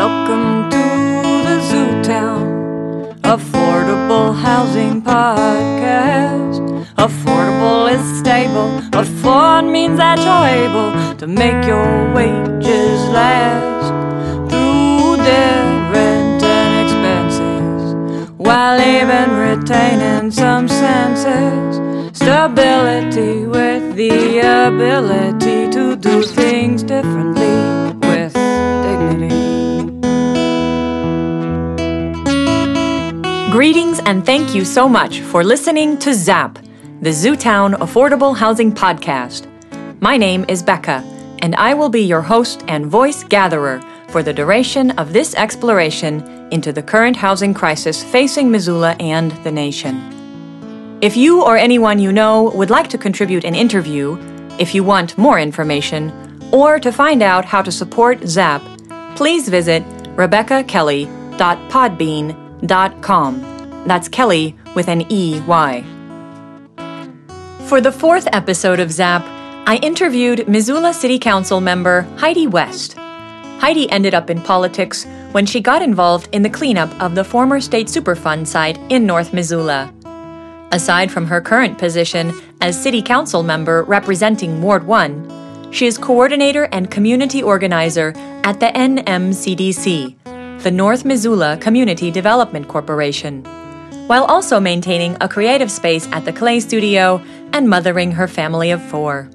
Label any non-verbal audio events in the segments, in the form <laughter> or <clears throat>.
Welcome to the Zoo Town Affordable Housing Podcast. Affordable is stable. Afford means that you're able to make your wages last through their rent and expenses while even retaining some senses. Stability with the ability to do things differently Greetings and thank you so much for listening to ZAP, the Zootown Affordable Housing Podcast. My name is Becca, and I will be your host and voice gatherer for the duration of this exploration into the current housing crisis facing Missoula and the nation. If you or anyone you know would like to contribute an interview, if you want more information, or to find out how to support ZAP, please visit rebeccakelley.podbean.com. That's Kelly with an E Y. For the fourth episode of ZAP, I interviewed Missoula City Council member Heidi West. Heidi ended up in politics when she got involved in the cleanup of the former State Superfund site in North Missoula. Aside from her current position as City Council member representing Ward 1, she is coordinator and community organizer at the NMCDC, the North Missoula Community Development Corporation, while also maintaining a creative space at the Clay Studio and mothering her family of four.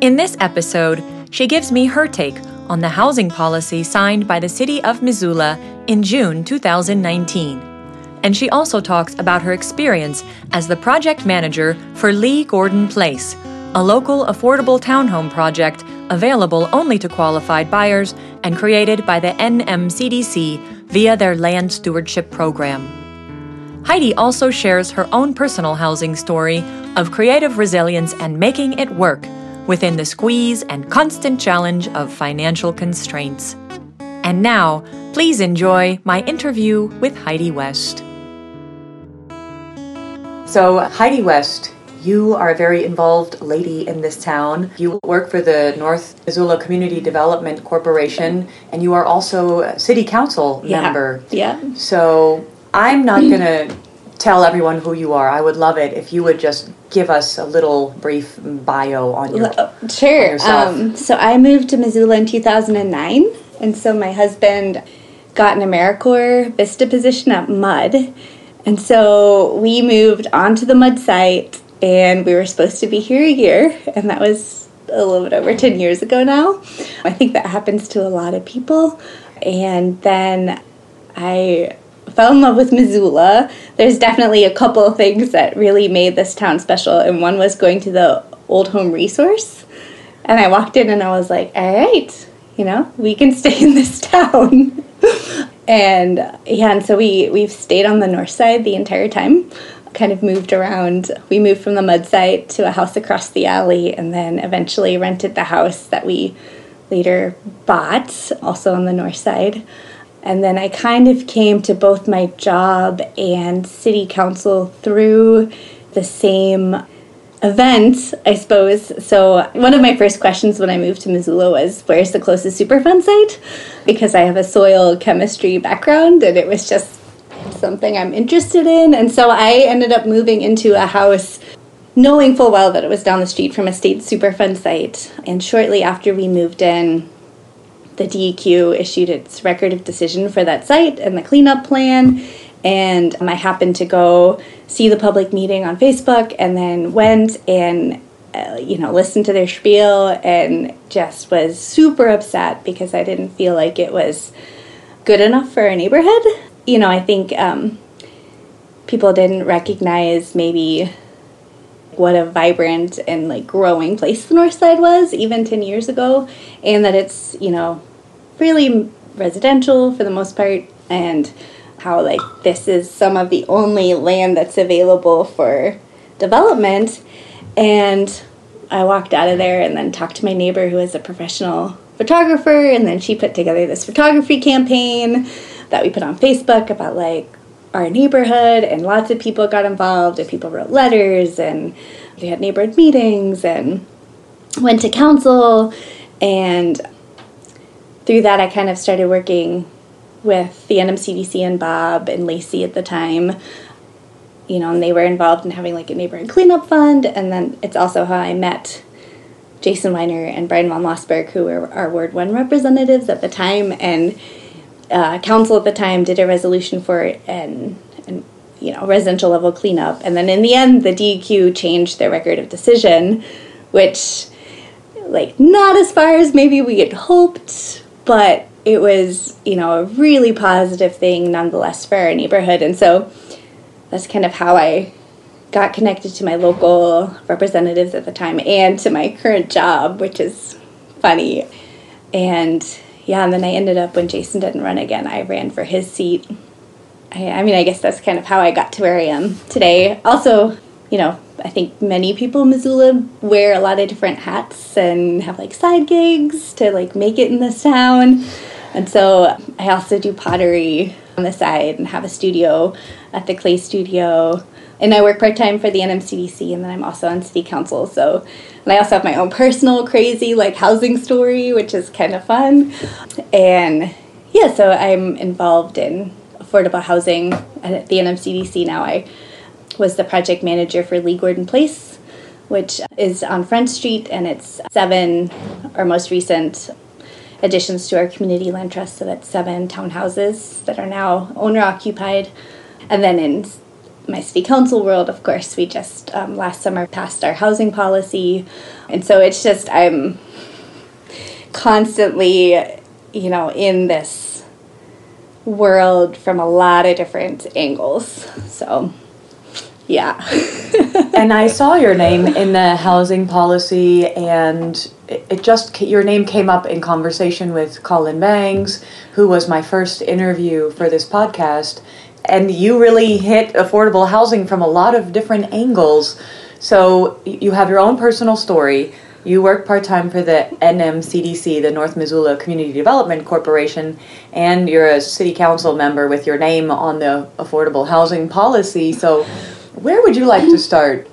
In this episode, she gives me her take on the housing policy signed by the City of Missoula in June 2019. And she also talks about her experience as the project manager for Lee Gordon Place, a local affordable townhome project available only to qualified buyers and created by the NMCDC via their land stewardship program. Heidi also shares her own personal housing story of creative resilience and making it work within the squeeze and constant challenge of financial constraints. And now, please enjoy my interview with Heidi West. So, Heidi West, you are a very involved lady in this town. You work for the North Missoula Community Development Corporation, and you are also a city council Yeah. member. Yeah. So, I'm not going to tell everyone who you are. I would love it if you would just give us a little brief bio on your. Uh, Sure. yourself. Um, so I moved to Missoula in 2009, and so my husband got an AmeriCorps Vista position at MUD, and so we moved onto the MUD site, and we were supposed to be here a year, and that was a little bit over 10 years ago now. I think that happens to a lot of people, and then I fell in love with Missoula. There's definitely a couple of things that really made this town special, and one was going to the Old Home Resource. And I walked in and I was like, all right, you know, we can <laughs> stay in this town. <laughs> and yeah, and so we, we've stayed on the north side the entire time, kind of moved around. We moved from the mud site to a house across the alley, and then eventually rented the house that we later bought, also on the north side. And then I kind of came to both my job and city council through the same event, I suppose. So, one of my first questions when I moved to Missoula was, Where's the closest Superfund site? Because I have a soil chemistry background and it was just something I'm interested in. And so I ended up moving into a house knowing full well that it was down the street from a state Superfund site. And shortly after we moved in, the DEQ issued its record of decision for that site and the cleanup plan. And um, I happened to go see the public meeting on Facebook and then went and, uh, you know, listened to their spiel and just was super upset because I didn't feel like it was good enough for our neighborhood. You know, I think um, people didn't recognize maybe what a vibrant and like growing place the north side was even 10 years ago and that it's you know really residential for the most part and how like this is some of the only land that's available for development. And i walked out of there and then talked to my neighbor who is a professional photographer and then she put together this photography campaign that we put on facebook about like our neighborhood and lots of people got involved and people wrote letters and we had neighborhood meetings and went to council and through that, I kind of started working with the NMCDC and Bob and Lacey at the time. You know, and they were involved in having like a neighborhood cleanup fund. And then it's also how I met Jason Wiener and Bryan von Lossberg, who were our Ward 1 representatives at the time. And uh, council at the time did a resolution for an, you know residential level cleanup, and then in the end, the DEQ changed their record of decision, which like not as far as maybe we had hoped, but it was you know a really positive thing nonetheless for our neighborhood, and so that's kind of how I got connected to my local representatives at the time and to my current job, which is funny. And yeah, and then I ended up when Jason didn't run again, I ran for his seat. I, I mean, I guess that's kind of how I got to where I am today. Also, you know, I think many people in Missoula wear a lot of different hats and have like side gigs to like make it in this town. And so I also do pottery on the side and have a studio at the Clay Studio. And I work part time for the NMCDC and then I'm also on city council. So and I also have my own personal crazy like housing story, which is kind of fun. And yeah, so I'm involved in affordable housing at the NMCDC now. I was the project manager for Lee Gordon Place, which is on Front Street, and it's seven, our most recent additions to our community land trust. So that's seven townhouses that are now owner occupied. And then in my city council world, of course, we just um, last summer passed our housing policy. And so it's just, I'm constantly, you know, in this world from a lot of different angles. So, yeah. <laughs> and I saw your name in the housing policy, and it just, your name came up in conversation with Colin Bangs, who was my first interview for this podcast and you really hit affordable housing from a lot of different angles. So you have your own personal story. You work part time for the NMCDC, the North Missoula Community Development Corporation, and you're a city council member with your name on the affordable housing policy. So, where would you like to start?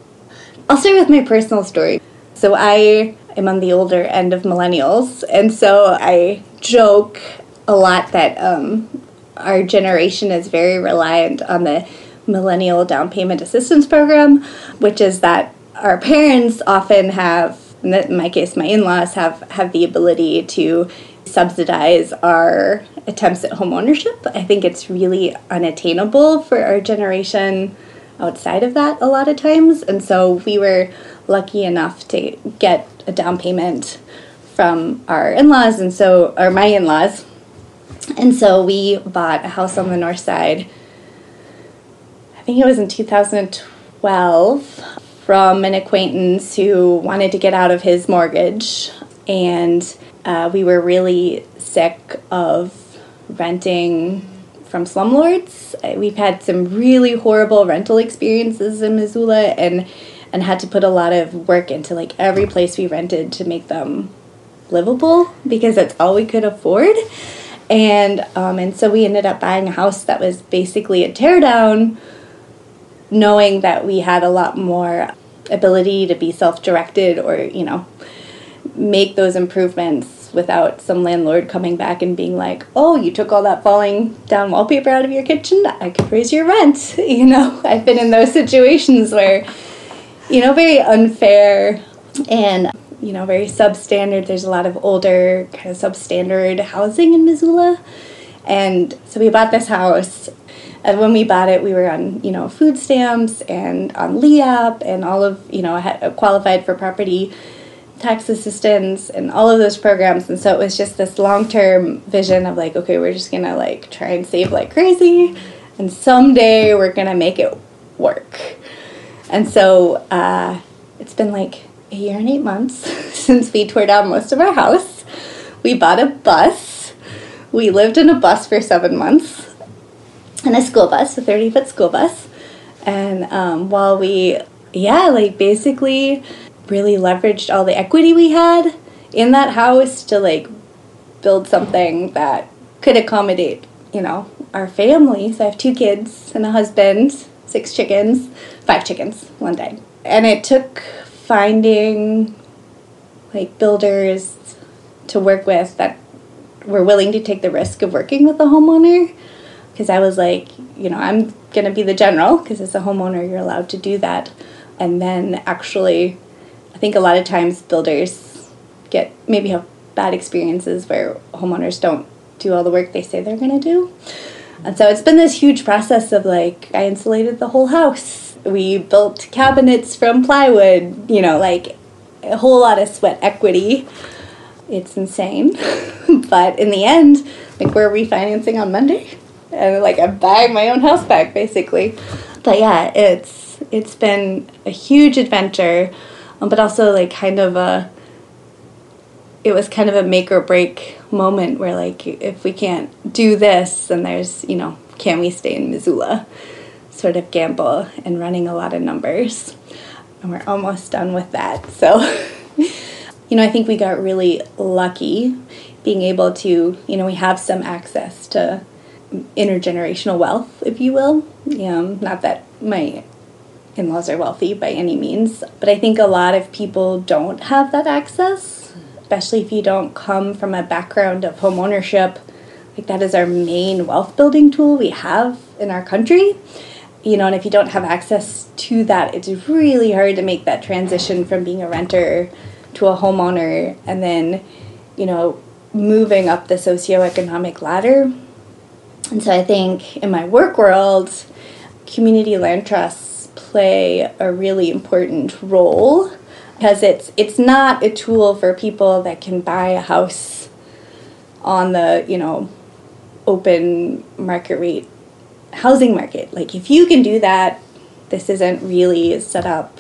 I'll start with my personal story. So, I am on the older end of millennials, and so I joke a lot that um, our generation is very reliant on the millennial down payment assistance program, which is that our parents often have, in my case, my in-laws have have the ability to subsidize our attempts at home ownership. I think it's really unattainable for our generation outside of that a lot of times, and so we were lucky enough to get a down payment from our in-laws, and so or my in-laws and so we bought a house on the north side. I think it was in 2012 from an acquaintance who wanted to get out of his mortgage. And uh, we were really sick of renting from slumlords. We've had some really horrible rental experiences in Missoula and and had to put a lot of work into like every place we rented to make them livable because that's all we could afford and um, and so we ended up buying a house that was basically a teardown, knowing that we had a lot more ability to be self-directed or you know make those improvements without some landlord coming back and being like, "Oh, you took all that falling down wallpaper out of your kitchen. I could raise your rent." <laughs> You know, I've been in those <laughs> situations where, you know, very unfair and you know, very substandard. There's a lot of older, kind of substandard housing in Missoula. And so we bought this house. And when we bought it, we were on, you know, food stamps and on LEAP and all of, you know, qualified for property tax assistance and all of those programs. And so it was just this long term vision of like, okay, we're just gonna like try and save like crazy. And someday we're gonna make it work. And so uh, it's been like a year and eight months <laughs> since we tore down most of our house. We bought a bus. We lived in a bus for seven months, in a school bus, a 30 foot school bus. And um, while we, yeah, like basically really leveraged all the equity we had in that house to like build something that could accommodate, you know, our family. So I have two kids and a husband, six chickens, five chickens, one day. And it took finding like builders to work with that were willing to take the risk of working with the homeowner because I was like, you know, I'm going to be the general because as a homeowner, you're allowed to do that. And then actually, I think a lot of times builders get maybe have bad experiences where homeowners don't do all the work they say they're going to do. And so it's been this huge process of like, I insulated the whole house. We built cabinets from plywood, you know, like a whole lot of sweat equity. It's insane. <laughs> but in the end, like we're refinancing on Monday. And like I'm buying my own house back basically. But yeah, it's it's been a huge adventure, um, but also like kind of a it was kind of a make or break moment where like if we can't do this then there's you know can we stay in missoula sort of gamble and running a lot of numbers and we're almost done with that so <laughs> you know i think we got really lucky being able to you know we have some access to intergenerational wealth if you will um, not that my in-laws are wealthy by any means but i think a lot of people don't have that access especially if you don't come from a background of home ownership. Like that is our main wealth building tool we have in our country. You know, and if you don't have access to that, it's really hard to make that transition from being a renter to a homeowner and then, you know, moving up the socioeconomic ladder. And so I think in my work world, community land trusts play a really important role because it's it's not a tool for people that can buy a house on the you know open market rate housing market like if you can do that this isn't really set up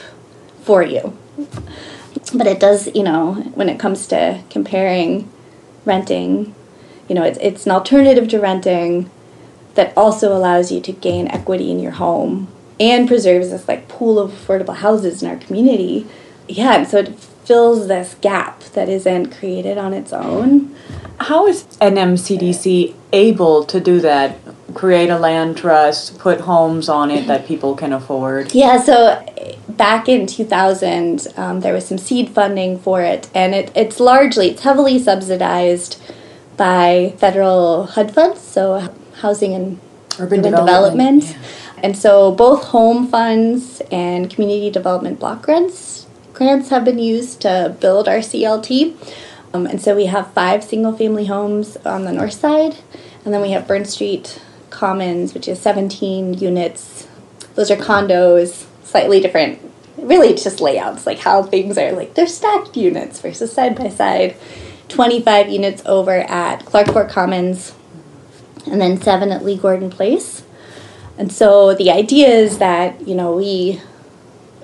for you but it does you know when it comes to comparing renting you know it's, it's an alternative to renting that also allows you to gain equity in your home and preserves this like pool of affordable houses in our community yeah, and so it fills this gap that isn't created on its own. How is NMCDC able to do that? Create a land trust, put homes on it that people can afford? Yeah, so back in 2000, um, there was some seed funding for it, and it, it's largely, it's heavily subsidized by federal HUD funds, so housing and urban, urban development. development. Yeah. And so both home funds and community development block grants grants have been used to build our CLT. Um, and so we have five single family homes on the north side, and then we have Burns Street Commons, which is 17 units. Those are condos, slightly different, really just layouts, like how things are like they're stacked units versus side by side. 25 units over at Clark Fork Commons, and then seven at Lee Gordon Place. And so the idea is that, you know, we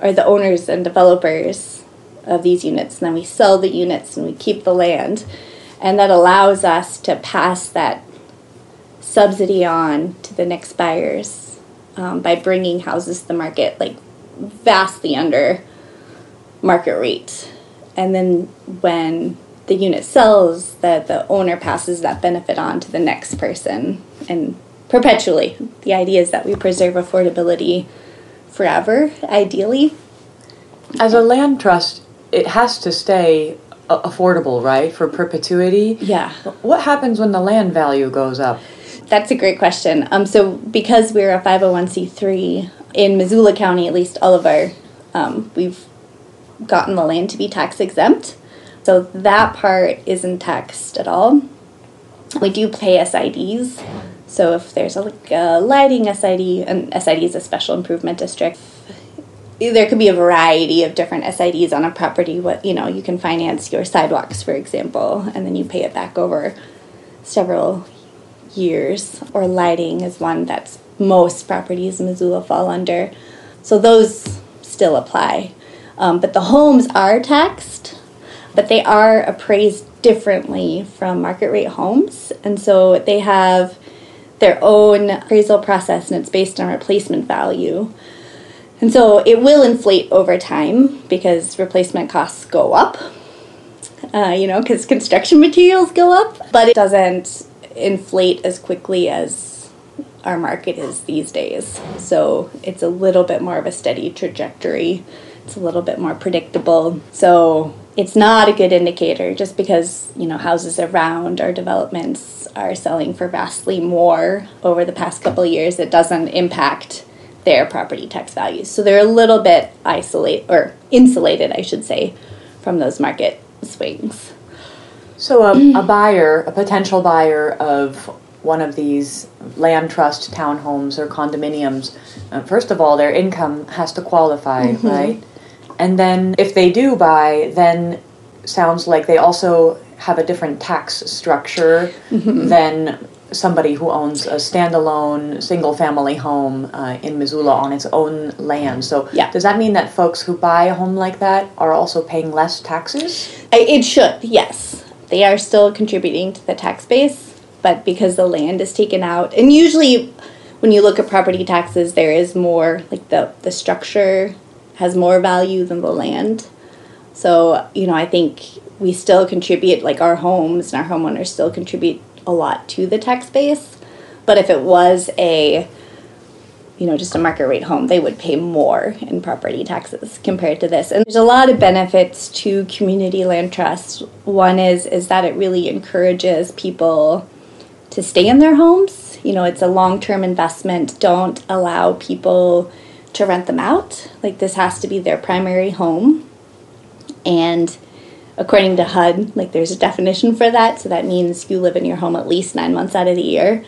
are the owners and developers of these units. And then we sell the units and we keep the land. And that allows us to pass that subsidy on to the next buyers um, by bringing houses to the market like vastly under market rate. And then when the unit sells, that the owner passes that benefit on to the next person and perpetually. The idea is that we preserve affordability forever, ideally. As a land trust, it has to stay affordable, right, for perpetuity? Yeah. What happens when the land value goes up? That's a great question. Um, so, because we're a 501c3 in Missoula County, at least all of our, um, we've gotten the land to be tax exempt. So, that part isn't taxed at all. We do pay SIDs, so if there's a, like a lighting SID, and SID is a special improvement district, there could be a variety of different SIDs on a property. What you know, you can finance your sidewalks, for example, and then you pay it back over several years. Or lighting is one that's most properties in Missoula fall under. So those still apply, um, but the homes are taxed, but they are appraised differently from market rate homes, and so they have their own appraisal process and it's based on replacement value. And so it will inflate over time because replacement costs go up, uh, you know, because construction materials go up, but it doesn't inflate as quickly as our market is these days. So it's a little bit more of a steady trajectory, it's a little bit more predictable. So it's not a good indicator just because you know houses around our developments are selling for vastly more over the past couple years it doesn't impact their property tax values so they're a little bit isolate or insulated i should say from those market swings so a, a buyer a potential buyer of one of these land trust townhomes or condominiums uh, first of all their income has to qualify mm-hmm. right and then if they do buy, then sounds like they also have a different tax structure mm-hmm. than somebody who owns a standalone single family home uh, in Missoula on its own land. So, yeah. does that mean that folks who buy a home like that are also paying less taxes? It should, yes. They are still contributing to the tax base, but because the land is taken out, and usually when you look at property taxes, there is more like the, the structure has more value than the land. So, you know, I think we still contribute, like our homes and our homeowners still contribute a lot to the tax base. But if it was a, you know, just a market rate home, they would pay more in property taxes compared to this. And there's a lot of benefits to community land trusts. One is is that it really encourages people to stay in their homes. You know, it's a long-term investment. Don't allow people to rent them out. Like this has to be their primary home. And according to HUD, like there's a definition for that. So that means you live in your home at least nine months out of the year.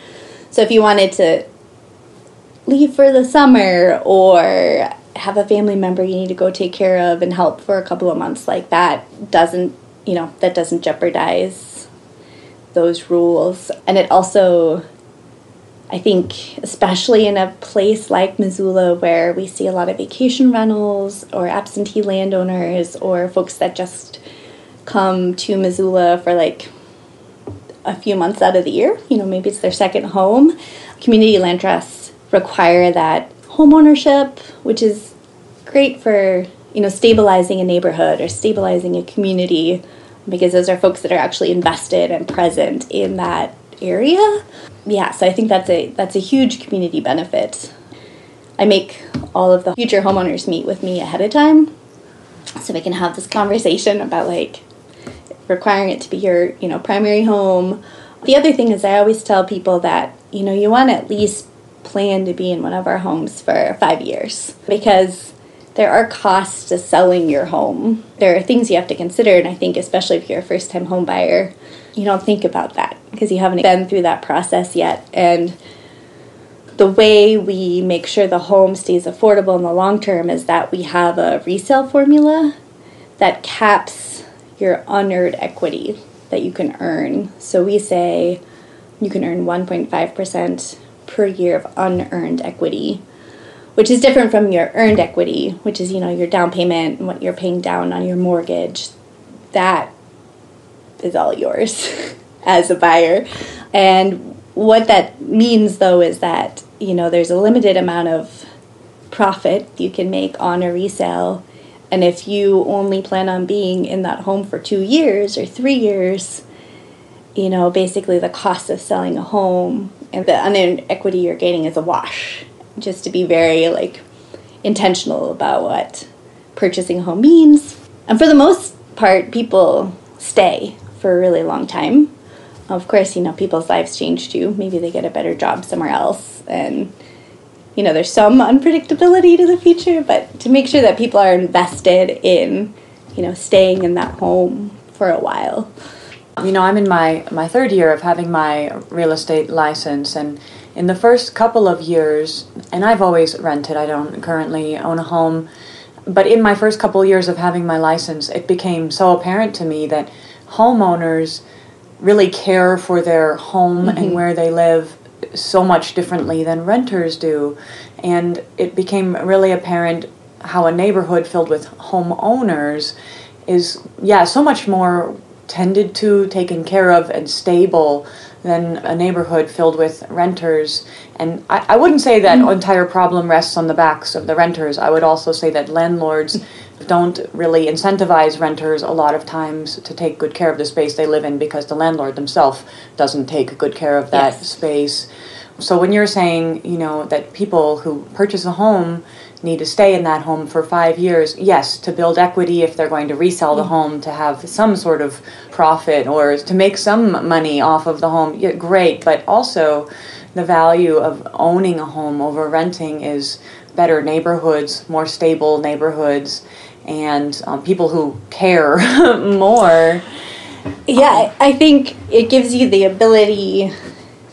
So if you wanted to leave for the summer or have a family member you need to go take care of and help for a couple of months, like that doesn't, you know, that doesn't jeopardize those rules. And it also I think, especially in a place like Missoula where we see a lot of vacation rentals or absentee landowners or folks that just come to Missoula for like a few months out of the year, you know, maybe it's their second home. Community land trusts require that home ownership, which is great for, you know, stabilizing a neighborhood or stabilizing a community because those are folks that are actually invested and present in that area. Yeah, so I think that's a that's a huge community benefit. I make all of the future homeowners meet with me ahead of time so we can have this conversation about like requiring it to be your, you know, primary home. The other thing is I always tell people that, you know, you want at least plan to be in one of our homes for 5 years because there are costs to selling your home. There are things you have to consider and I think especially if you're a first-time home buyer, you don't think about that because you haven't been through that process yet. And the way we make sure the home stays affordable in the long term is that we have a resale formula that caps your unearned equity that you can earn. So we say you can earn 1.5% per year of unearned equity, which is different from your earned equity, which is, you know, your down payment and what you're paying down on your mortgage. That is all yours <laughs> as a buyer. And what that means though is that, you know, there's a limited amount of profit you can make on a resale. And if you only plan on being in that home for two years or three years, you know, basically the cost of selling a home and the unearned equity you're gaining is a wash. Just to be very like intentional about what purchasing a home means. And for the most part, people stay for a really long time. Of course, you know, people's lives change too. Maybe they get a better job somewhere else and you know, there's some unpredictability to the future, but to make sure that people are invested in, you know, staying in that home for a while. You know, I'm in my, my third year of having my real estate license, and in the first couple of years, and I've always rented, I don't currently own a home, but in my first couple of years of having my license, it became so apparent to me that homeowners really care for their home mm-hmm. and where they live so much differently than renters do. And it became really apparent how a neighborhood filled with homeowners is, yeah, so much more tended to, taken care of, and stable than a neighborhood filled with renters. And I, I wouldn't say that mm. entire problem rests on the backs of the renters. I would also say that landlords don't really incentivize renters a lot of times to take good care of the space they live in because the landlord themselves doesn't take good care of that yes. space. So when you're saying, you know, that people who purchase a home need to stay in that home for five years, yes, to build equity if they're going to resell the home, to have some sort of profit or to make some money off of the home, yeah, great. But also, the value of owning a home over renting is better neighborhoods, more stable neighborhoods, and um, people who care <laughs> more. Yeah, I think it gives you the ability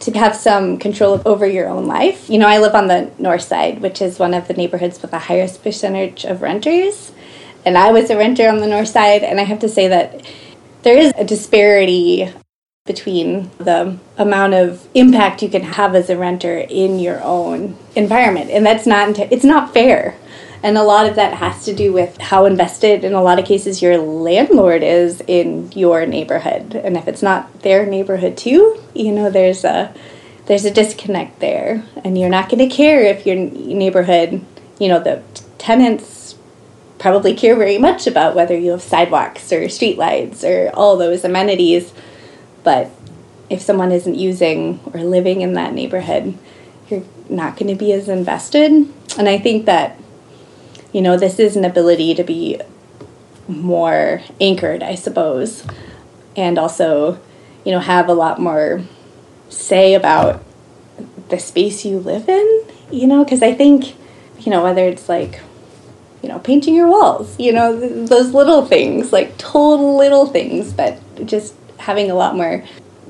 to have some control over your own life. You know, I live on the north side, which is one of the neighborhoods with the highest percentage of renters. And I was a renter on the north side, and I have to say that there is a disparity between the amount of impact you can have as a renter in your own environment and that's not it's not fair and a lot of that has to do with how invested, in a lot of cases, your landlord is in your neighborhood. And if it's not their neighborhood too, you know, there's a there's a disconnect there, and you're not going to care if your neighborhood, you know, the tenants probably care very much about whether you have sidewalks or streetlights or all those amenities. But if someone isn't using or living in that neighborhood, you're not going to be as invested. And I think that you know, this is an ability to be more anchored, I suppose, and also, you know, have a lot more say about the space you live in, you know, because I think, you know, whether it's like, you know, painting your walls, you know, th- those little things, like total little things, but just having a lot more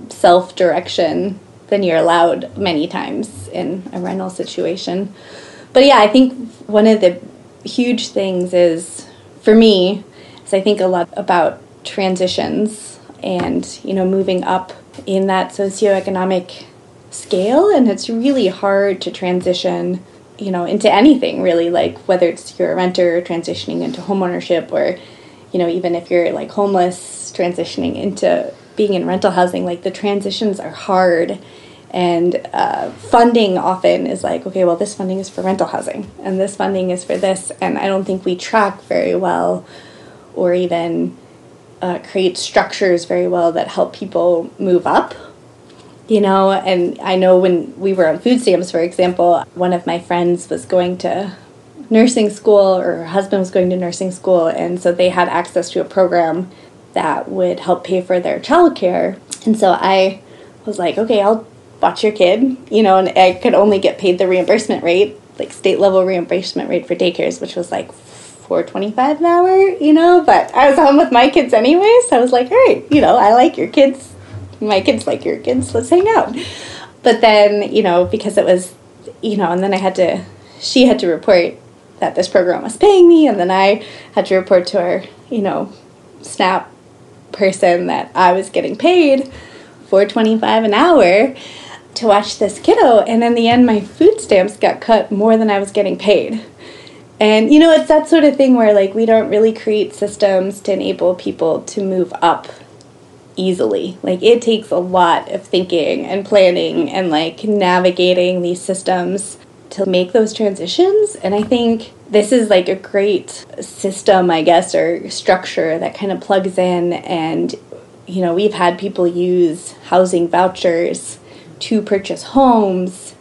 self direction than you're allowed many times in a rental situation. But yeah, I think one of the huge things is for me is I think a lot about transitions and you know moving up in that socioeconomic scale. And it's really hard to transition you know into anything really like whether it's you're a renter transitioning into homeownership or you know even if you're like homeless transitioning into being in rental housing like the transitions are hard and uh, funding often is like, okay, well, this funding is for rental housing, and this funding is for this. And I don't think we track very well or even uh, create structures very well that help people move up. You know, and I know when we were on food stamps, for example, one of my friends was going to nursing school, or her husband was going to nursing school, and so they had access to a program that would help pay for their childcare. And so I was like, okay, I'll watch your kid, you know, and I could only get paid the reimbursement rate, like state level reimbursement rate for daycares, which was like four twenty five an hour, you know. But I was home with my kids anyway, so I was like, all right, you know, I like your kids, my kids like your kids, let's hang out. But then, you know, because it was, you know, and then I had to, she had to report that this program was paying me, and then I had to report to our, you know, SNAP person that I was getting paid 425 an hour to watch this kiddo and in the end my food stamps got cut more than I was getting paid. And you know, it's that sort of thing where like we don't really create systems to enable people to move up easily. Like it takes a lot of thinking and planning and like navigating these systems to make those transitions. And I think this is like a great system, I guess, or structure that kind of plugs in and you know, we've had people use housing vouchers to purchase homes,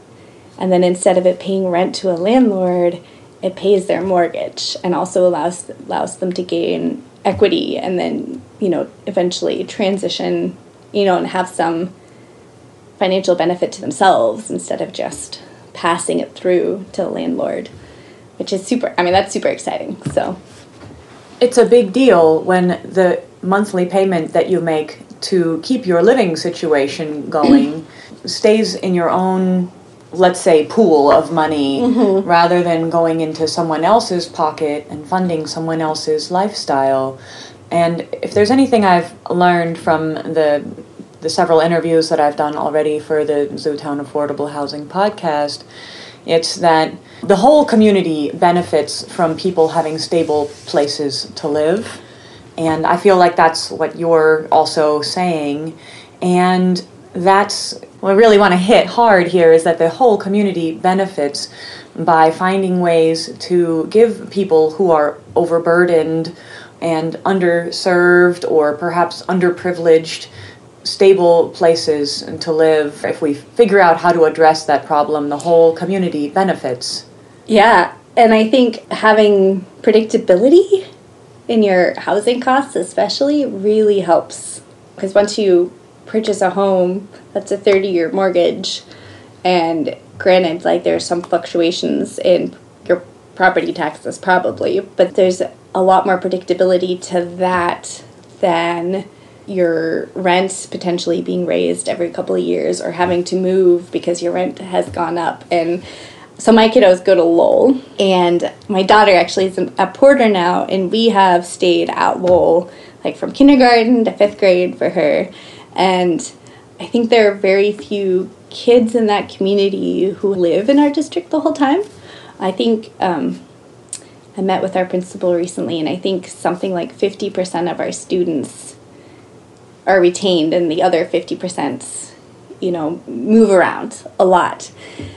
and then instead of it paying rent to a landlord, it pays their mortgage and also allows allows them to gain equity and then you know eventually transition you know and have some financial benefit to themselves instead of just passing it through to the landlord which is super i mean that's super exciting so. It's a big deal when the monthly payment that you make to keep your living situation going <clears throat> stays in your own let's say pool of money mm-hmm. rather than going into someone else's pocket and funding someone else's lifestyle. And if there's anything i've learned from the the several interviews that i've done already for the zootown affordable housing podcast it's that the whole community benefits from people having stable places to live. And i feel like that's what you're also saying. And that's what I really want to hit hard here is that the whole community benefits by finding ways to give people who are overburdened and underserved or perhaps underprivileged stable places to live. If we figure out how to address that problem, the whole community benefits. Yeah, And I think having predictability in your housing costs, especially, really helps. Because once you purchase a home, that's a 30 year mortgage. And granted, like there's some fluctuations in your property taxes, probably, but there's a lot more predictability to that than your rent potentially being raised every couple of years or having to move because your rent has gone up. And so my kiddos go to Lowell, and my daughter actually is a Porter now, and we have stayed at Lowell like from kindergarten to fifth grade for her. And I think there are very few kids in that community who live in our district the whole time. I think um, I met with our principal recently, and I think something like 50% of our students are retained, and the other 50%, you know, move around a lot.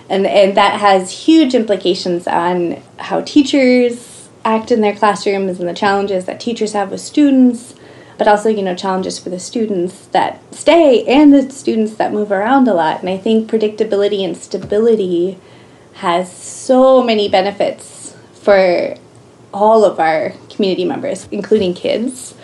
And, and that has huge implications on how teachers act in their classrooms and the challenges that teachers have with students but also you know challenges for the students that stay and the students that move around a lot. And i think predictability and stability has so many benefits for all of our community members including kids.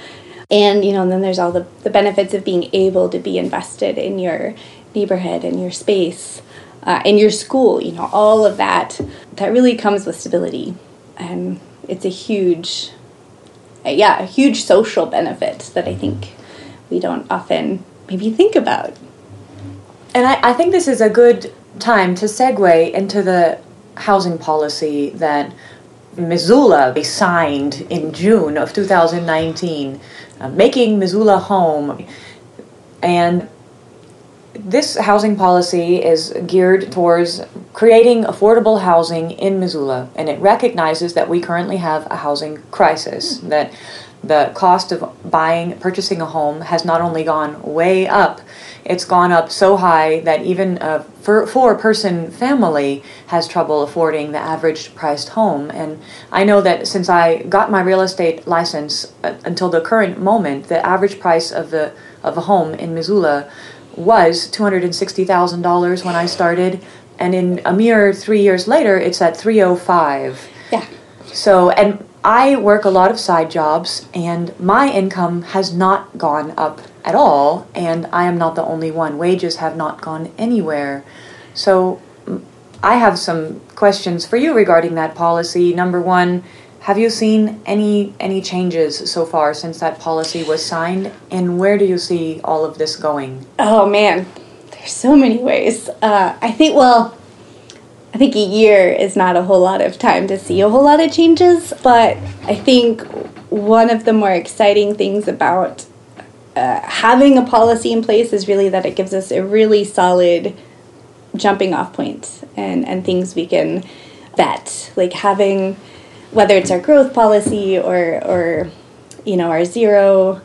And you know and then there's all the, the benefits of being able to be invested in your neighborhood and your space uh, in your school you know all of that that really comes with stability. And it's a huge yeah, a huge social benefit that I think we don't often maybe think about. And I, I think this is a good time to segue into the housing policy that Missoula signed in June of 2019, uh, making Missoula home. And this housing policy is geared towards creating affordable housing in Missoula, and it recognizes that we currently have a housing crisis, that the cost of buying, purchasing a home has not only gone way up, it's gone up so high that even a four person family has trouble affording the average priced home. And I know that since I got my real estate license uh, until the current moment, the average price of the of a home in Missoula was $260,000 when I started, and in a mere three years later, it's at 305. Yeah. So, and I work a lot of side jobs, and my income has not gone up at all, and I am not the only one. Wages have not gone anywhere. So, I have some questions for you regarding that policy. Number one, have you seen any any changes so far since that policy was signed, and where do you see all of this going? Oh man, there's so many ways. Uh, I think well, I think a year is not a whole lot of time to see a whole lot of changes, but I think one of the more exciting things about uh, having a policy in place is really that it gives us a really solid jumping off point and, and things we can bet Like having whether it's our growth policy or or you know our zero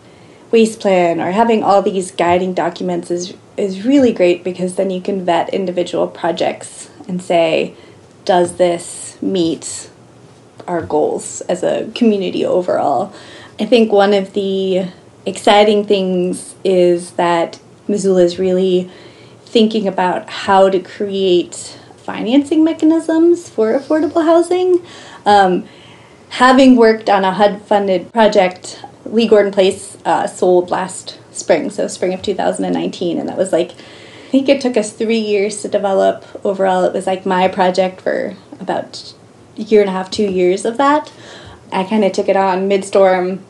waste plan or having all these guiding documents is is really great because then you can vet individual projects and say does this meet our goals as a community overall? I think one of the exciting things is that missoula is really thinking about how to create financing mechanisms for affordable housing um, having worked on a HUD funded project, Lee Gordon Place uh, sold last spring, so spring of 2019, and that was like, I think it took us three years to develop. Overall, it was like my project for about a year and a half, two years of that. I kind of took it on midstorm.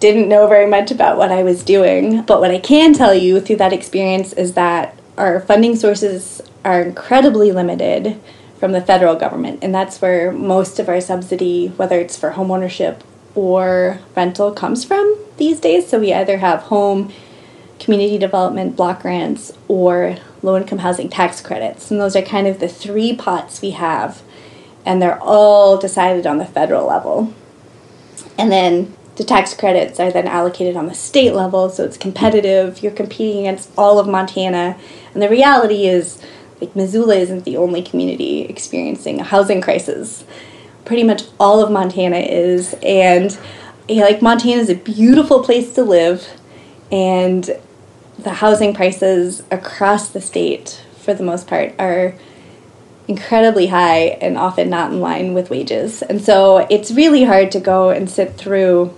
Didn't know very much about what I was doing, but what I can tell you through that experience is that our funding sources are incredibly limited from the federal government, and that's where most of our subsidy, whether it's for homeownership or rental, comes from these days. So we either have home, community development block grants, or low income housing tax credits, and those are kind of the three pots we have, and they're all decided on the federal level. And then the tax credits are then allocated on the state level, so it's competitive. You're competing against all of Montana, and the reality is like Missoula isn't the only community experiencing a housing crisis. Pretty much all of Montana is, and yeah, like Montana is a beautiful place to live, and the housing prices across the state, for the most part, are incredibly high and often not in line with wages. And so it's really hard to go and sit through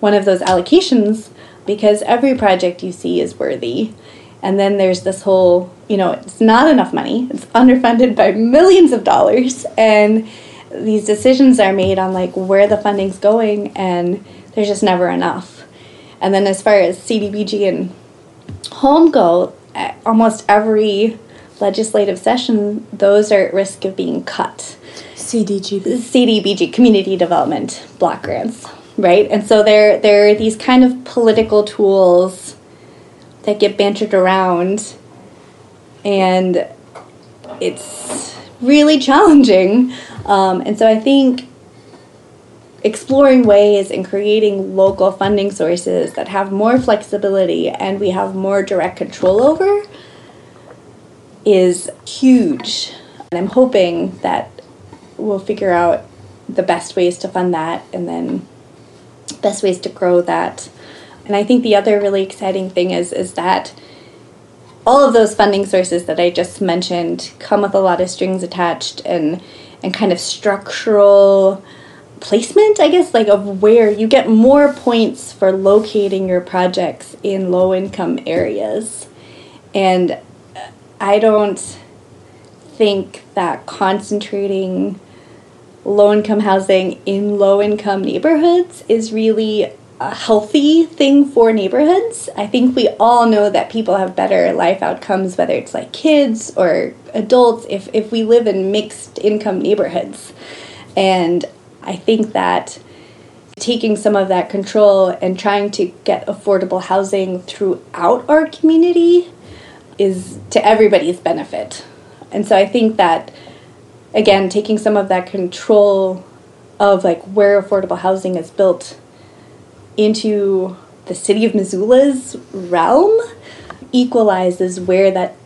one of those allocations because every project you see is worthy. And then there's this whole, you know, it's not enough money. It's underfunded by millions of dollars and these decisions are made on like where the funding's going and there's just never enough. And then as far as CDBG and home go, almost every legislative session, those are at risk of being cut. CDG. CDBG, Community Development Block Grants, right? And so there, there are these kind of political tools that get bantered around, and it's really challenging. Um, and so I think exploring ways and creating local funding sources that have more flexibility and we have more direct control over is huge. And I'm hoping that we'll figure out the best ways to fund that and then best ways to grow that. And I think the other really exciting thing is is that all of those funding sources that I just mentioned come with a lot of strings attached and and kind of structural placement, I guess, like of where you get more points for locating your projects in low income areas. And I don't think that concentrating low income housing in low income neighborhoods is really a healthy thing for neighborhoods. I think we all know that people have better life outcomes, whether it's like kids or adults, if, if we live in mixed income neighborhoods. And I think that taking some of that control and trying to get affordable housing throughout our community is to everybody's benefit. And so I think that again taking some of that control of like where affordable housing is built into the city of Missoula's realm equalizes where that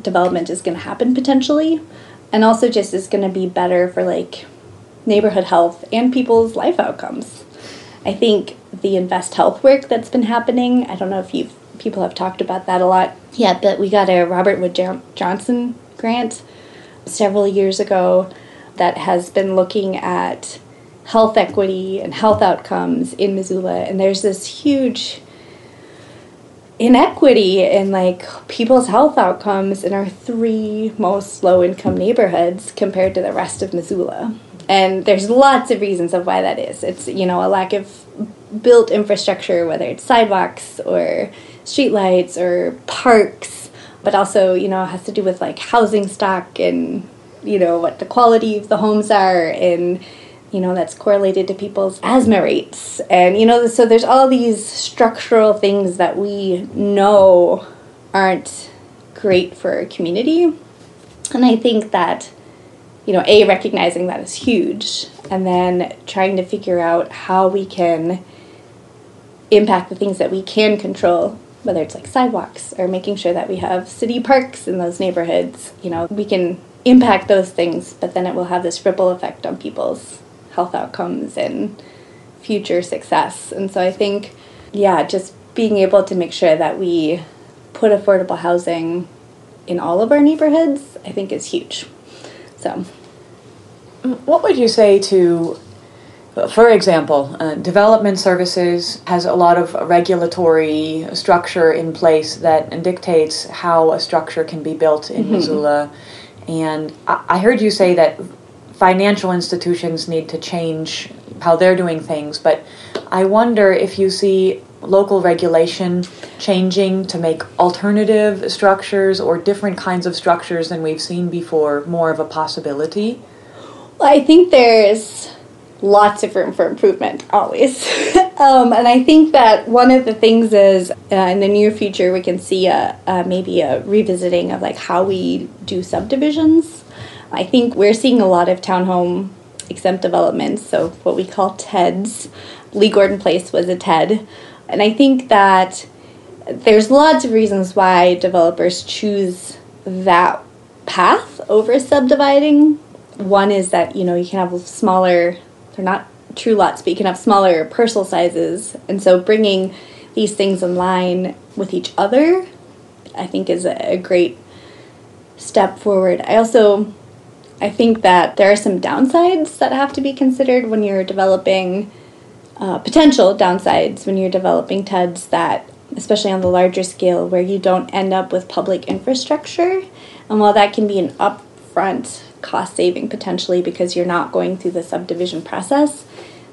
development is going to happen potentially and also just is going to be better for like neighborhood health and people's life outcomes. I think the invest health work that's been happening, I don't know if you've people have talked about that a lot. yet, but we got a Robert Wood Johnson grant several years ago that has been looking at health equity and health outcomes in Missoula, and there's this huge inequity in like people's health outcomes in our three most low income neighborhoods compared to the rest of Missoula. And there's lots of reasons of why that is. It's, you know, a lack of built infrastructure, whether it's sidewalks or streetlights or parks, but also, you know, has to do with like housing stock and, you know, what the quality of the homes are and, you know, that's correlated to people's asthma rates. And, you know, so there's all these structural things that we know aren't great for a community. And I think that, you know, A, recognizing that is huge, and then trying to figure out how we can impact the things that we can control whether it's like sidewalks or making sure that we have city parks in those neighborhoods, you know, we can impact those things, but then it will have this ripple effect on people's health outcomes and future success. And so I think, yeah, just being able to make sure that we put affordable housing in all of our neighborhoods, I think is huge. So, what would you say to for example, uh, development services has a lot of regulatory structure in place that dictates how a structure can be built in mm-hmm. Missoula. And I-, I heard you say that financial institutions need to change how they're doing things, but I wonder if you see local regulation changing to make alternative structures or different kinds of structures than we've seen before more of a possibility? Well, I think there's lots of room for improvement always <laughs> um, and i think that one of the things is uh, in the near future we can see a, a, maybe a revisiting of like how we do subdivisions i think we're seeing a lot of townhome exempt developments so what we call teds lee gordon place was a ted and i think that there's lots of reasons why developers choose that path over subdividing one is that you know you can have smaller they're not true lots, but you can have smaller parcel sizes. And so bringing these things in line with each other, I think, is a, great step forward. I also I think that there are some downsides that have to be considered when you're developing uh, potential downsides when you're developing TUDs that, especially on the larger scale, where you don't end up with public infrastructure. And while that can be an upfront cost saving potentially because you're not going through the subdivision process,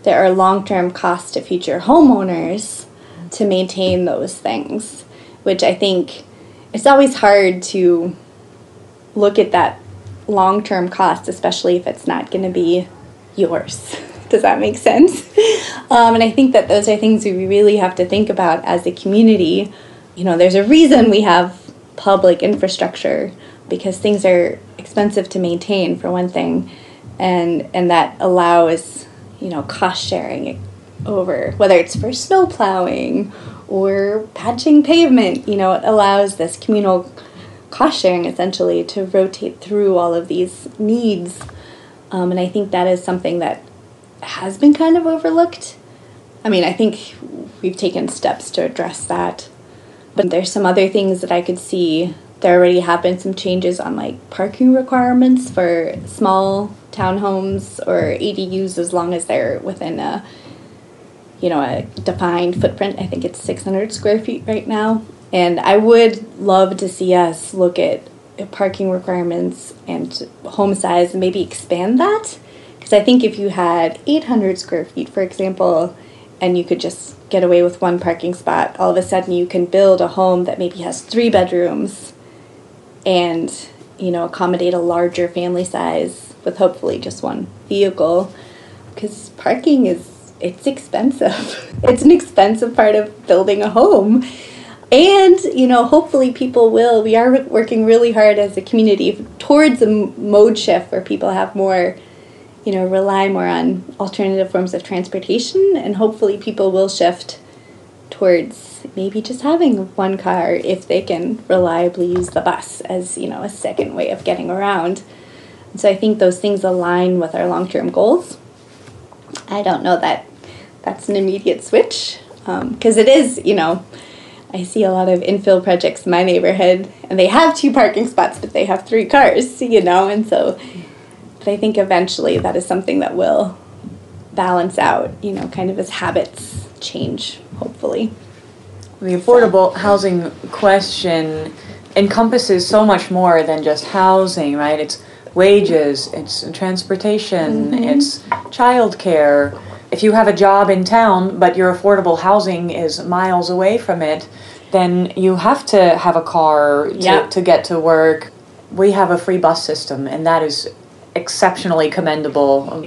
there are long term costs to future homeowners to maintain those things, which I think it's always hard to look at that long term cost, especially if it's not going to be yours. <laughs> Does that make sense? Um, and I think that those are things we really have to think about as a community. You know, there's a reason we have public infrastructure because things are expensive to maintain, for one thing, and and that allows you know cost sharing over whether it's for snow plowing or patching pavement. You know, it allows this communal cost sharing essentially to rotate through all of these needs. Um, and I think that is something that has been kind of overlooked. I mean, I think we've taken steps to address that, but there's some other things that I could see. There already have been some changes on like parking requirements for small townhomes or ADUs as long as they're within a you know a defined footprint. I think it's 600 square feet right now, and I would love to see us look at parking requirements and home size and maybe expand that because I think if you had 800 square feet, for example, and you could just get away with one parking spot, all of a sudden you can build a home that maybe has three bedrooms and, you know, accommodate a larger family size with hopefully just one vehicle. Because parking is, it's expensive. <laughs> it's an expensive part of building a home. And, you know, hopefully people will. We are working really hard as a community towards a mode shift where people have more you know, rely more on alternative forms of transportation, and hopefully people will shift towards maybe just having one car if they can reliably use the bus as, you know, a second way of getting around. And so I think those things align with our long-term goals. I don't know that that's an immediate switch because um, it is, you know, I see a lot of infill projects in my neighborhood, and they have two parking spots, but they have three cars, <laughs> you know, and so but I think eventually that is something that will balance out, you know, kind of as habits change, hopefully. The affordable housing question encompasses so much more than just housing, right? It's wages, it's transportation, mm-hmm. it's childcare. If you have a job in town, but your affordable housing is miles away from it, then you have to have a car to, yep. to get to work. We have a free bus system, and that is exceptionally commendable.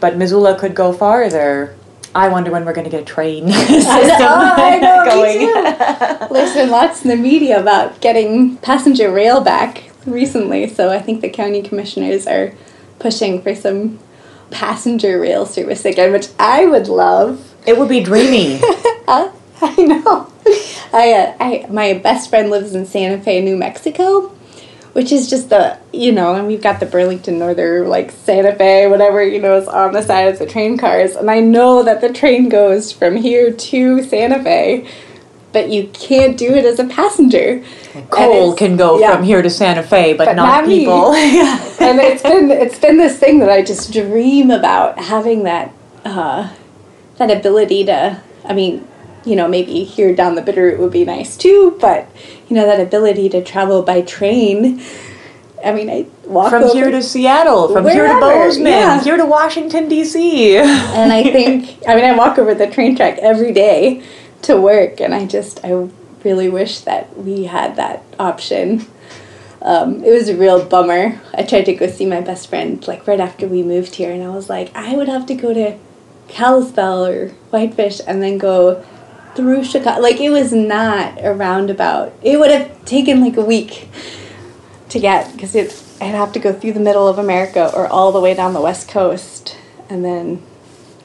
But Missoula could go farther. I wonder when we're going to get a train <laughs> <laughs> system I know, <laughs> going. Listen, lots in the media about getting passenger rail back recently, so I think the county commissioners are pushing for some passenger rail service again, which I would love. It would be dreamy. <laughs> uh, I know. I, uh, I my best friend lives in Santa Fe, New Mexico, which is just the you know, and we've got the Burlington Northern like Santa Fe, whatever you know is on the side of the train cars, and I know that the train goes from here to Santa Fe, but you can't do it as a passenger. Coal can go yeah. from here to Santa Fe, but, but not, not people. <laughs> <laughs> and it's been it's been this thing that I just dream about having that uh, that ability to. I mean, you know, maybe here down the Bitterroot would be nice too, but you know, that ability to travel by train. I mean, I walk from here to Seattle, from wherever, here to Bozeman, yeah. here to Washington D.C. and I <laughs> think, I mean, I walk over the train track every day to work, and I just, I really wish that we had that option. Um, it was a real bummer. I tried to go see my best friend like right after we moved here, and I was like, I would have to go to Kalispell or Whitefish and then go through Chicago. Like it was not a roundabout. It would have taken like a week to get because it I'd have to go through the middle of America or all the way down the west coast and then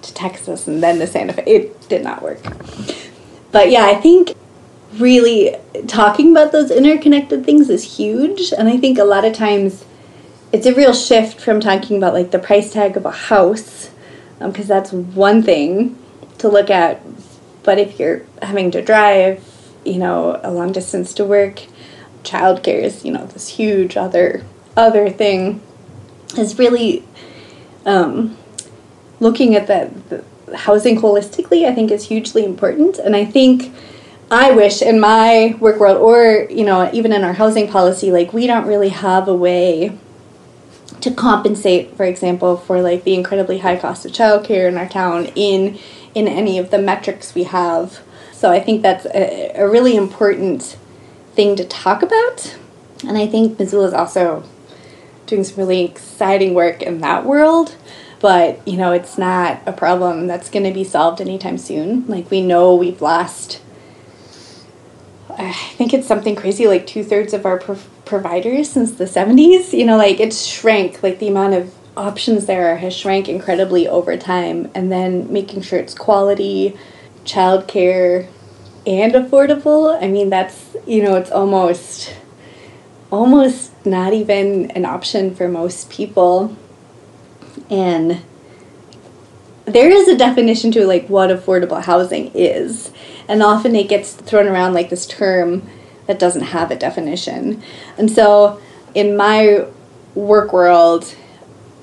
to Texas and then to Santa Fe. It did not work. But yeah, I think really talking about those interconnected things is huge and I think a lot of times it's a real shift from talking about like the price tag of a house because um, that's one thing to look at but if you're having to drive, you know, a long distance to work, childcare is, you know, this huge other other thing. is really um, looking at that housing holistically. I think is hugely important, and I think I wish in my work world, or you know, even in our housing policy, like we don't really have a way to compensate, for example, for like the incredibly high cost of childcare in our town in in any of the metrics we have. So I think that's a, a really important thing to talk about, and I think Missoula is also doing some really exciting work in that world. But you know, it's not a problem that's going to be solved anytime soon. Like we know we've lost I think it's something crazy like two thirds of our pro- providers since the 70s. You know, like it's shrank, like the amount of options there has shrank incredibly over time. And then making sure it's quality, childcare, and affordable. I mean, that's, you know, it's almost, almost not even an option for most people. And there is a definition to like what affordable housing is. And often it gets thrown around like this term that doesn't have a definition. And so in my work world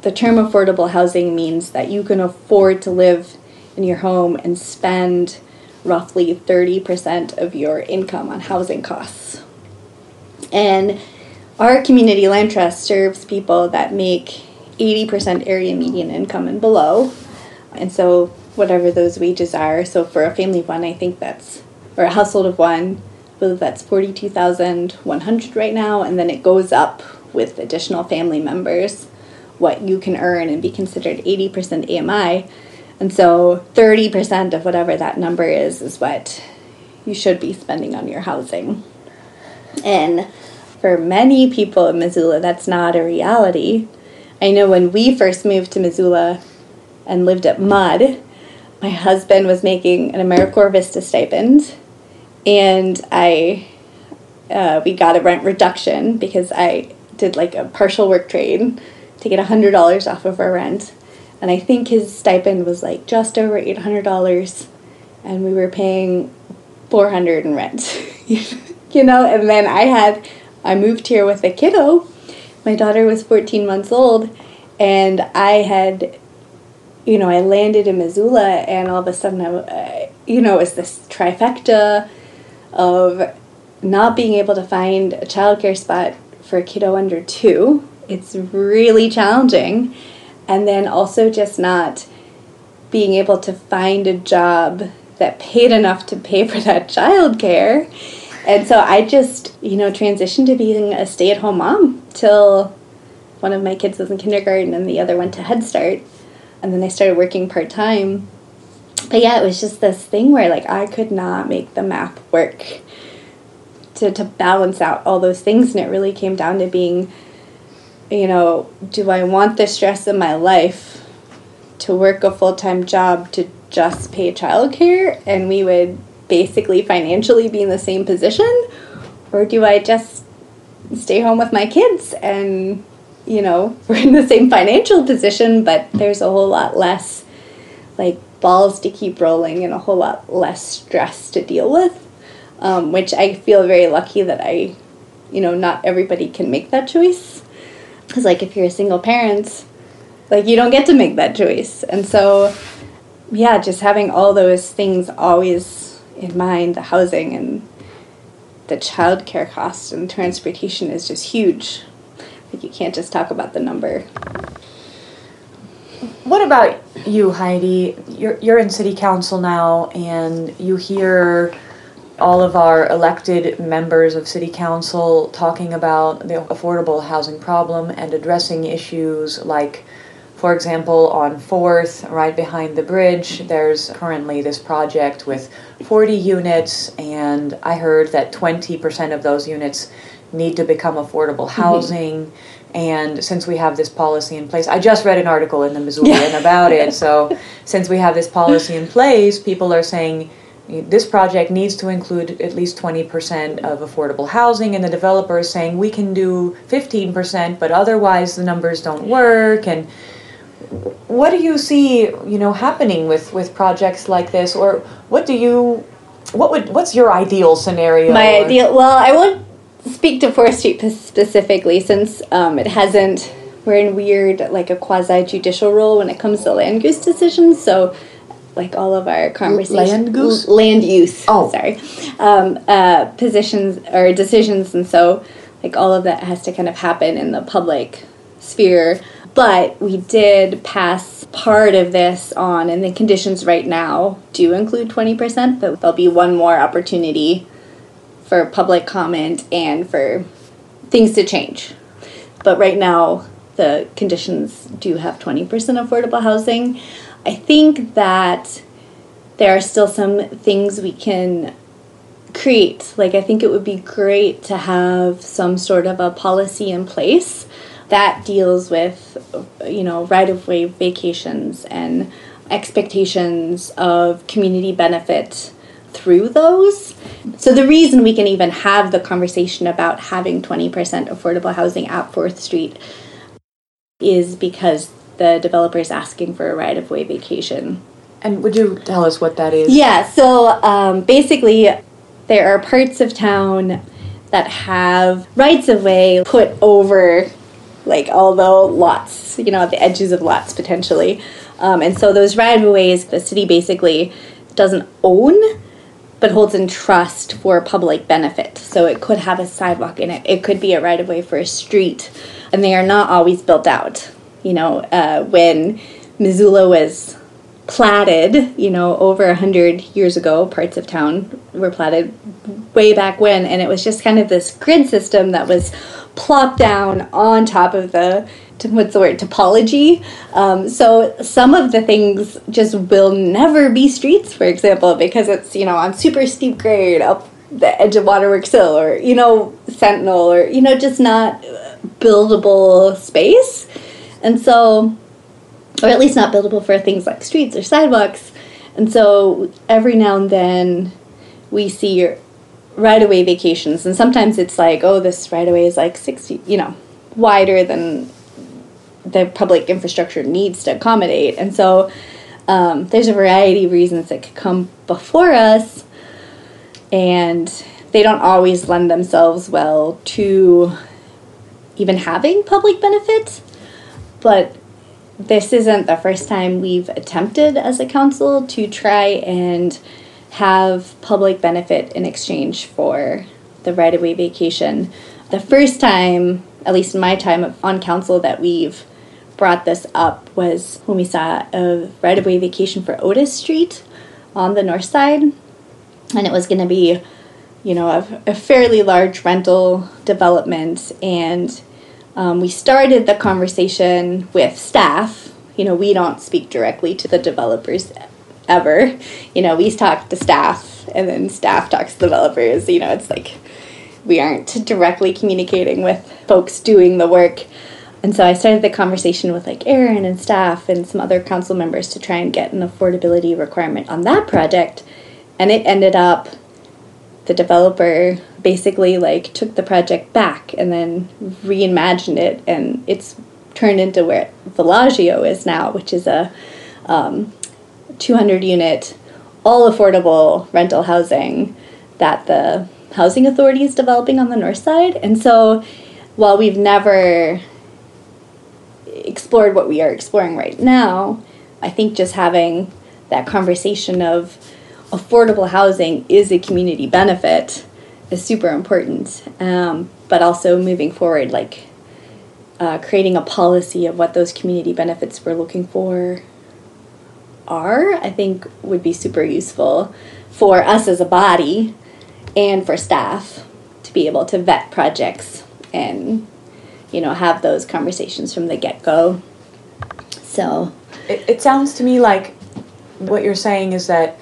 the term affordable housing means that you can afford to live in your home and spend roughly 30% of your income on housing costs. And our community land trust serves people that make 80% area median income and below and so, whatever those wages are, so for a family of one, I think that's, or a household of one, I believe that's 42,100 right now, and then it goes up with additional family members what you can earn and be considered 80% AMI. And so 30% of whatever that number is is what you should be spending on your housing. And for many people in Missoula, that's not a reality. I know when we first moved to Missoula, and lived at Mud, my husband was making an AmeriCorps Vista stipend, and I uh, we got a rent reduction because I did like a partial work trade to get hundred dollars off of our rent, and I think his stipend was like just over eight hundred dollars, and we were paying four hundred in rent, <laughs> you know. And then I had I moved here with a kiddo. My daughter was fourteen months old, and I had you know, I landed in Missoula, and all of a sudden, I, you know, it's this trifecta of not being able to find a childcare spot for a kiddo under two. It's really challenging. And then also just not being able to find a job that paid enough to pay for that <laughs> childcare. And so I just, you know, transitioned to being a stay at home mom till one of my kids was in kindergarten and the other went to Head Start. And then I started working part time. But yeah, it was just this thing where like I could not make the math work to to balance out all those things, and it really came down to being, you know, do I want the stress in my life to work a full time job to just pay childcare, and we would basically financially be in the same position, or do I just stay home with my kids and you know, <laughs> we're in the same financial position, but there's a whole lot less like balls to keep rolling and a whole lot less stress to deal with. Um, which I feel very lucky that I, you know, not everybody can make that choice. Because, like, if you're a single parent, like, you don't get to make that choice. And so, yeah, just having all those things always in mind the housing and the childcare cost and transportation is just huge. Like you can't just talk about the number. What about you, Heidi? You're you're in city council now, and you hear all of our elected members of city council talking about the affordable housing problem and addressing issues like for example, on 4th, right behind the bridge, there's currently this project with 40 units, and I heard that 20% of those units need to become affordable mm-hmm. housing. Mm-hmm. And since we have this policy in place, I just read an article in the Missoulian yeah. about it. <laughs> So, since we have this policy in place, people are saying this project needs to include at least 20% of affordable housing, and the developer is saying we can do 15%, but otherwise the numbers don't work. And what do you see, you know, happening with, with projects like this, or what do you, what would, what's your ideal scenario? My ideal, well, I won't speak to Fourth Street specifically since um, it hasn't we're in weird like a quasi judicial role when it comes to land use decisions. So like all of our conversations land goose? l- land use Oh. sorry um, uh, positions or decisions and so like all of that has to kind of happen in the public sphere but we did pass part of this on and the conditions right now do include 20% but there'll be one more opportunity for public comment and for things to change. But right now the conditions do have 20% affordable housing. I think that there are still some things we can create. Like i think it would be great to have some sort of a policy in place that deals with you know right of way vacations and expectations of community benefit through those so the reason we can even have the conversation about having 20% affordable housing at 4th street is because the developer is asking for a right of way vacation And would you tell us what that is? yeah, so um, basically, there are parts of town that have rights of way put over, like, although lots, you know, at the edges of lots potentially. Um, and so those right of ways, the city basically doesn't own, but holds in trust for public benefit. So it could have a sidewalk in it, it could be a right of way for a street, and they are not always built out. You know, uh, when Missoula was platted, you know, over a hundred years ago, parts of town were platted way back when, and it was just kind of this grid system that was plopped down on top of the what's the word topology. Um, so some of the things just will never be streets, for example, because it's you know on super steep grade up the edge of Waterworks Hill, or you know Sentinel, or you know just not buildable space, and so or at least not buildable for things like streets or sidewalks. And so every now and then we see right away vacations, and sometimes it's like, oh, this right away is like 60, you know, wider than the public infrastructure needs to accommodate. And so um, there's a variety of reasons that could come before us, and they don't always lend themselves well to even having public benefit. But this isn't the first time we've attempted as a council to try and have public benefit in exchange for the right of way vacation. The first time, at least in my time on council, that we've brought this up was when we saw a right of way vacation for Otis Street on the north side. And it was going to be, you know, a, a fairly large rental development. And um, we started the conversation with staff. You know, we don't speak directly to the developers ever. You know, we talk to staff and then staff talks to developers. You know, it's like we aren't directly communicating with folks doing the work. And so I started the conversation with like Eran and staff and some other council members to try and get an affordability requirement on that project. And it ended up the developer basically like took the project back and then reimagined it and it's turned into where Villaggio is now, which is a um, 200 unit all affordable rental housing that the housing authority is developing on the north side. And so while we've never explored what we are exploring right now, I think just having that conversation of affordable housing is a community benefit is super important. Um, but also moving forward, like uh, creating a policy of what those community benefits we're looking for are, I think would be super useful for us as a body and for staff to be able to vet projects and you know have those conversations from the get-go. So It, it sounds to me like what you're saying is that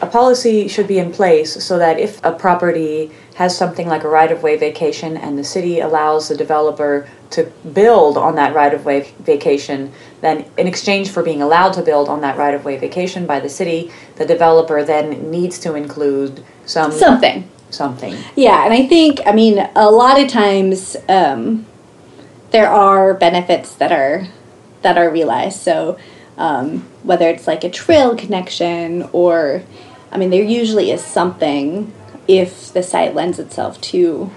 a policy should be in place so that if a property has something like a right of way vacation and the city allows the developer to build on that right of way vacation, then in exchange for being allowed to build on that right of way vacation by the city, the developer then needs to include some something something. Yeah, and I think, I mean, a lot of times um, there are benefits that are that are realized. So um, whether it's like a trail connection or, I mean, there usually is something if the site lends itself to,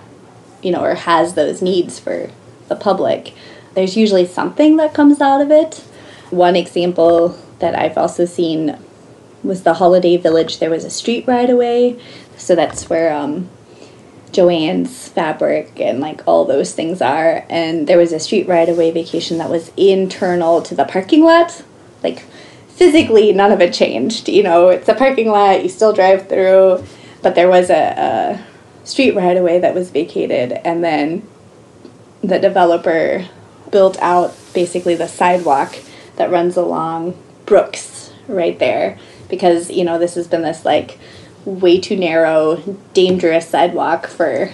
you know, or has those needs for the public. there's usually something that comes out of it. One example that I've also seen was the Holiday Village. There was a street right away, so that's where um, Joann's fabric and like all those things are. And there was a street right away vacation that was internal to the parking lot, like physically none of it changed. You know, it's a parking lot, you still drive through, but there was a, a street right away that was vacated, and then the developer built out basically the sidewalk that runs along Brooks right there because you know this has been this like way too narrow dangerous sidewalk for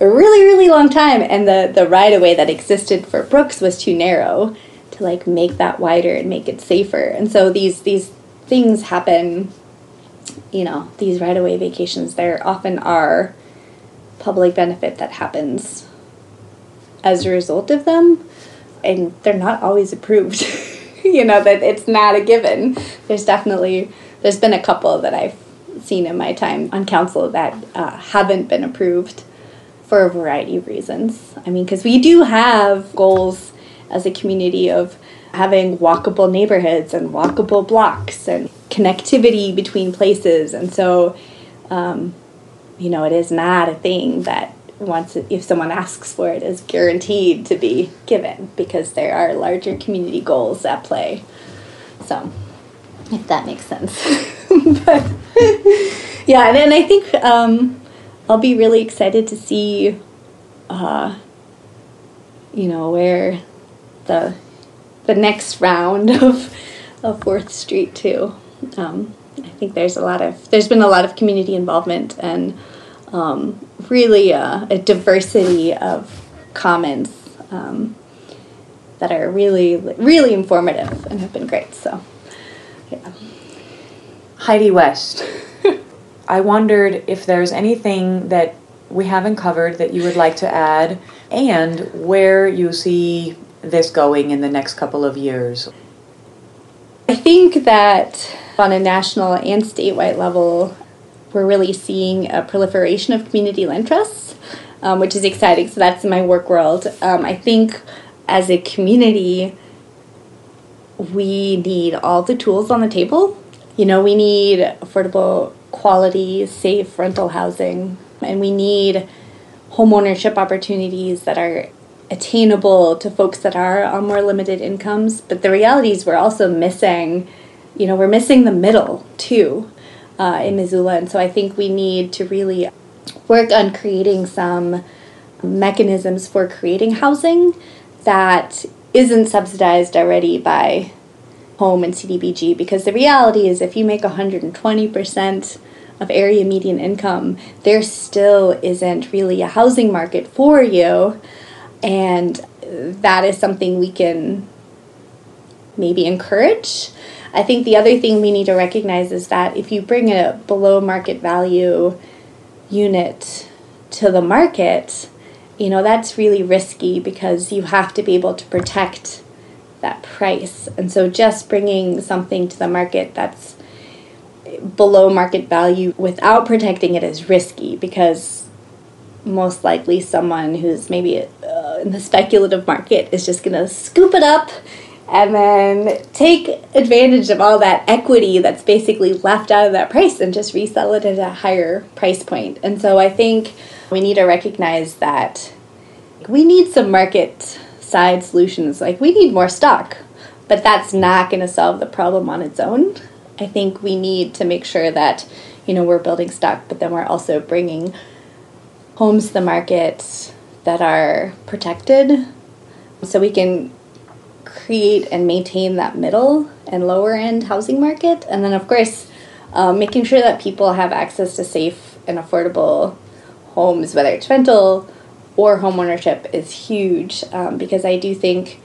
a really really long time. And the the right of way that existed for Brooks was too narrow to like make that wider and make it safer. And so these these things happen you know these right of way vacations there often are public benefit that happens as a result of them and they're not always approved. <laughs> You know that it's not a given. There's definitely there's been a couple that i've seen in my time on council that uh, haven't been approved for a variety of reasons. I mean because we do have goals as a community of having walkable neighborhoods and walkable blocks and connectivity between places. And so um, you know it is not a thing that once if someone asks for it is guaranteed to be given because there are larger community goals at play. So if that makes sense. <laughs> But yeah and, and i think um, i'll be really excited to see uh, you know where the the next round <laughs> of of fourth street too. Um, i think there's a lot of there's been a lot of community involvement and um, really a, a, diversity of comments um, that are really, really informative and have been great. So, yeah. Heidi West, <laughs> I wondered if there's anything that we haven't covered that you would like to add and where you see this going in the next couple of years. I think that on a national and statewide level, we're really seeing a proliferation of community land trusts, um, which is exciting. So that's in my work world. Um, I think as a community, we need all the tools on the table. You know, we need affordable, quality, safe rental housing, and we need homeownership opportunities that are attainable to folks that are on more limited incomes. But the reality is, we're also missing, you know, we're missing the middle too uh, in Missoula. And so I think we need to really work on creating some mechanisms for creating housing that isn't subsidized already by home and CDBG because the reality is if you make 120% of area median income, there still isn't really a housing market for you. And that is something we can maybe encourage I think the other thing we need to recognize is that if you bring a below market value unit to the market, you know, that's really risky because you have to be able to protect that price. And so just bringing something to the market that's below market value without protecting it is risky because most likely someone who's maybe uh, in the speculative market is just going to scoop it up and then take advantage of all that equity that's basically left out of that price and just resell it at a higher price point. And so I think we need to recognize that we need some market side solutions. Like we need more stock, but that's not going to solve the problem on its own. I think we need to make sure that you know we're building stock, but then we're also bringing homes to the market that are protected so we can create and maintain that middle and lower end housing market. And then, of course, um, making sure that people have access to safe and affordable homes, whether it's rental or homeownership, is huge um, because I do think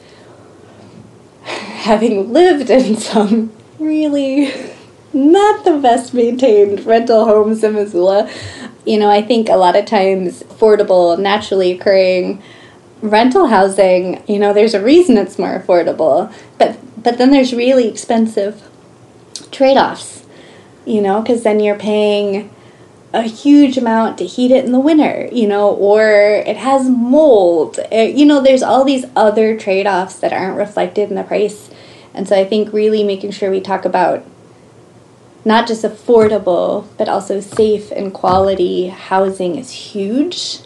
having lived in some really not the best maintained rental homes in Missoula, you know, I think a lot of times affordable, naturally occurring rental housing, you know, there's a reason it's more affordable, but but then there's really expensive trade-offs, you know, because then you're paying a huge amount to heat it in the winter, you know, or it has mold. It, uh, you know, there's all these other trade offs that aren't reflected in the price. And so I think really making sure we talk about not just affordable, but also safe and quality housing is huge.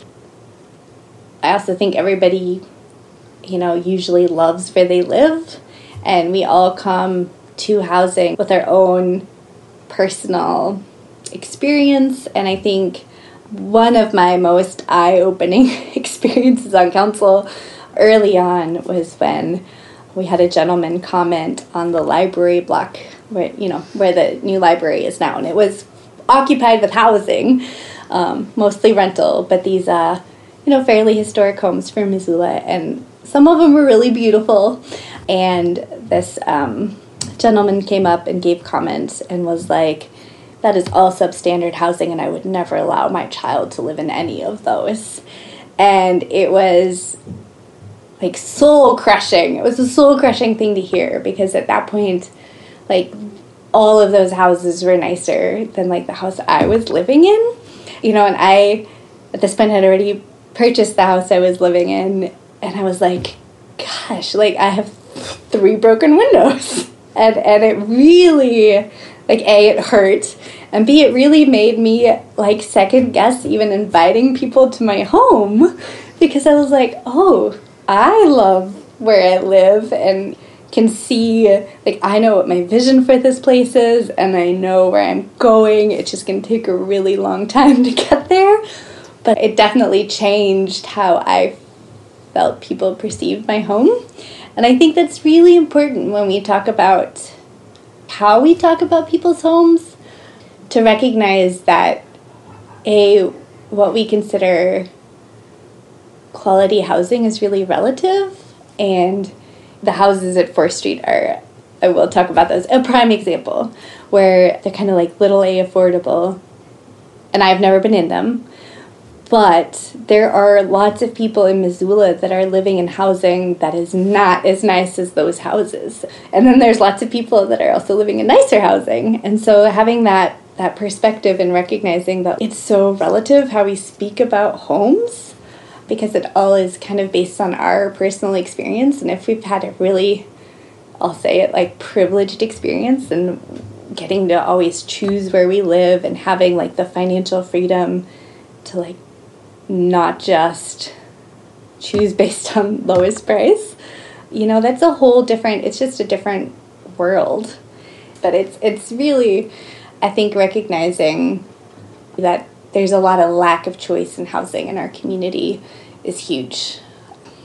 I also think everybody, you know, usually loves where they live, and we all come to housing with our own personal experience. And I think one of my most eye opening <laughs> experiences on council early on was when we had a gentleman comment on the library block where you know where the new library is now. And it was occupied with housing um, mostly rental. But these uh, you know fairly historic homes for missoula and some of them were really beautiful and this um, gentleman came up and gave comments and was like that is all substandard housing and i would never allow my child to live in any of those and it was like soul crushing. It was a soul crushing thing to hear because at that point, like all of those houses were nicer than like the house I was living in. You know, and I at this point had already purchased the house I was living in and I was like, gosh, like I have three broken windows. <laughs> And and it really like A, it hurt, and B, it really made me like second guess even inviting people to my home because I was like, oh, I love where I live and can see like I know what my vision for this place is and I know where I'm going. It's just going to take a really long time to get there, but it definitely changed how I felt people perceived my home. And I think that's really important when we talk about how we talk about people's homes to recognize that a what we consider quality housing is really relative, and the houses at 4th Street are, I will talk about those, a prime example where they're kind of like little a affordable, and I've never been in them. But there are lots of people in Missoula that are living in housing that is not as nice as those houses. And then there's lots of people that are also living in nicer housing. And so having that that perspective and recognizing that it's so relative how we speak about homes because it all is kind of based on our personal experience. And if we've had a really, I'll say it like privileged experience and getting to always choose where we live and having like the financial freedom to like not just choose based on <laughs> lowest price you know that's a whole different it's just a different world but it's it's really i think recognizing that there's a lot of lack of choice in housing in our community is huge.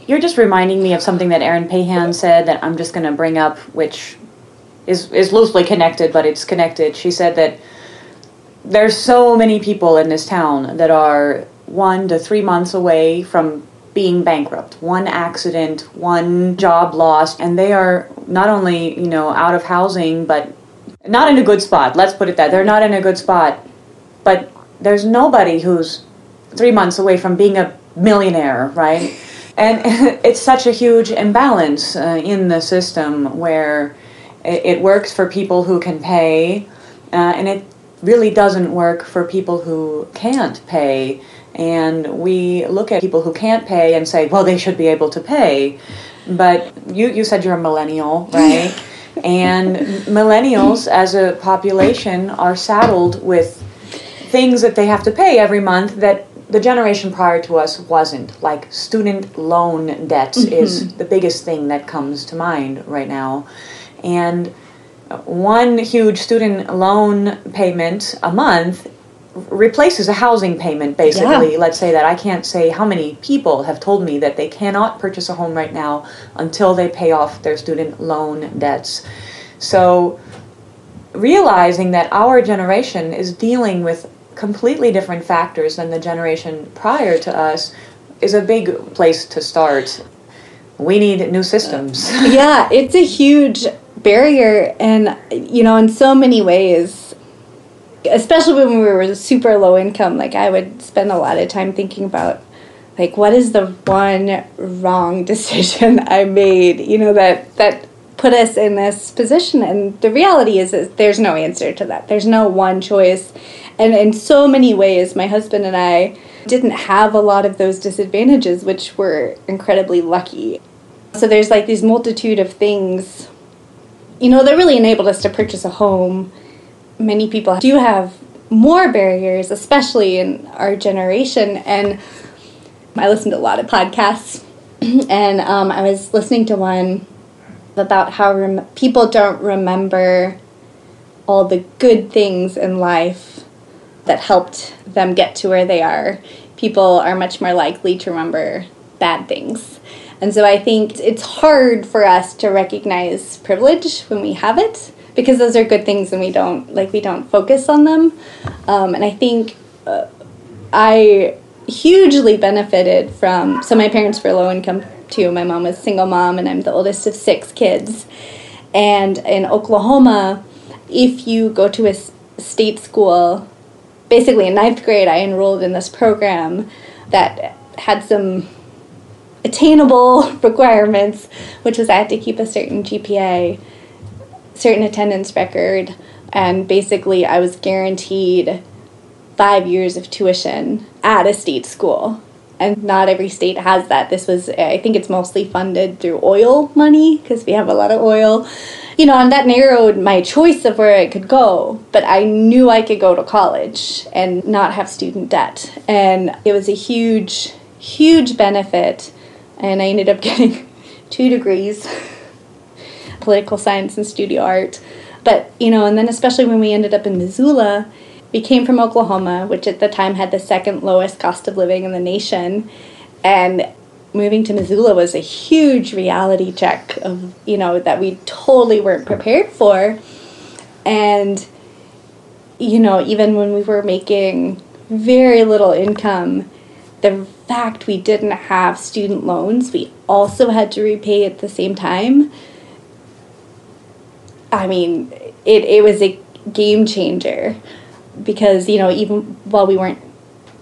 You're just reminding me of something that Eran Pehan said that I'm just going to bring up, which is is loosely connected, but it's connected. She said that there's so many people in this town that are one to three months away from being bankrupt. One accident, one job lost, and they are not only you know out of housing, but not in a good spot. Let's put it that they're not in a good spot, but there's nobody who's three months away from being a millionaire, right? And <laughs> it's such a huge imbalance uh, in the system where it, works for people who can pay, uh, and it really doesn't work for people who can't pay. And we look at people who can't pay and say, well, they should be able to pay. But you, you said you're a millennial, <laughs> right? and millennials as a population are saddled with things that they have to pay every month that the generation prior to us wasn't. Like student loan debts mm-hmm. is the biggest thing that comes to mind right now. And one huge student loan payment a month replaces a housing payment basically yeah. let's say that i can't say how many people have told me that they cannot purchase a home right now until they pay off their student loan debts so realizing that our generation is dealing with completely different factors than the generation prior to us is a big place to start. We need new systems. yeah, it's a huge barrier, and you know, in so many ways, especially when we were super low income, like I would spend a lot of time thinking about like what is the one wrong <laughs> decision I made, you know, that that put us in this position and the reality is, is there's no answer to that. There's no one choice And in so many ways, my husband and I didn't have a lot of those disadvantages, which were incredibly lucky. So there's like these multitude of things, you know, that really enabled us to purchase a home. Many people do have more barriers, especially in our generation. And I listened to a lot of podcasts, <clears throat> and um, I was listening to one about how rem- people don't remember all the good things in life that helped them get to where they are. People are much more likely to remember bad things. And so I think it's hard for us to recognize privilege when we have it because those are good things and we don't like we don't focus on them. Um, and I think uh, I hugely benefited from so my parents were low income too. My mom was single mom and I'm the oldest of six kids. And in Oklahoma, if you go to a state school, basically in ninth grade, I enrolled in this program that had some attainable <laughs> requirements, which was I had to keep a certain GPA, certain attendance record, and basically I was guaranteed five years of tuition at a state school. And not every state has that. This was, I think it's mostly funded through oil money because we have a lot of oil. You know, and that narrowed my choice of where I could go. But I knew I could go to college and not have student debt. And it was a huge, huge benefit and I ended up <laughs> getting two degrees <laughs> political science and studio art. But, you know, and then especially when we ended up in Missoula, we came from Oklahoma, which at the time had the second lowest cost of living in the nation. And moving to Missoula was a huge reality check of, you know, that we totally weren't prepared for. And, you know, even when we were making very little income, the fact we didn't have student loans, we also had to repay at the same time. I mean, it, it was a game changer because, you know, even while we weren't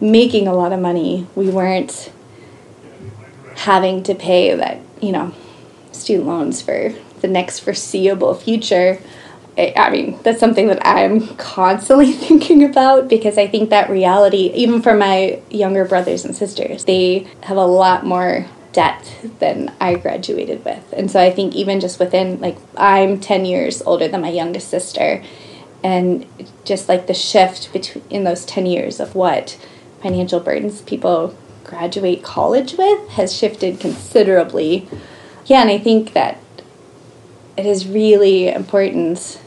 making a lot of money, we weren't having to pay that, you know, student loans for the next foreseeable future. I mean, that's something that I'm constantly <laughs> thinking about because I think that reality, even for my younger brothers and sisters, they have a lot more debt than I graduated with. And so I think even just within, like, I'm 10 years older than my youngest sister. And just like the shift between in those 10 years of what financial burdens people graduate college with has shifted considerably. Yeah, and I think that it is really important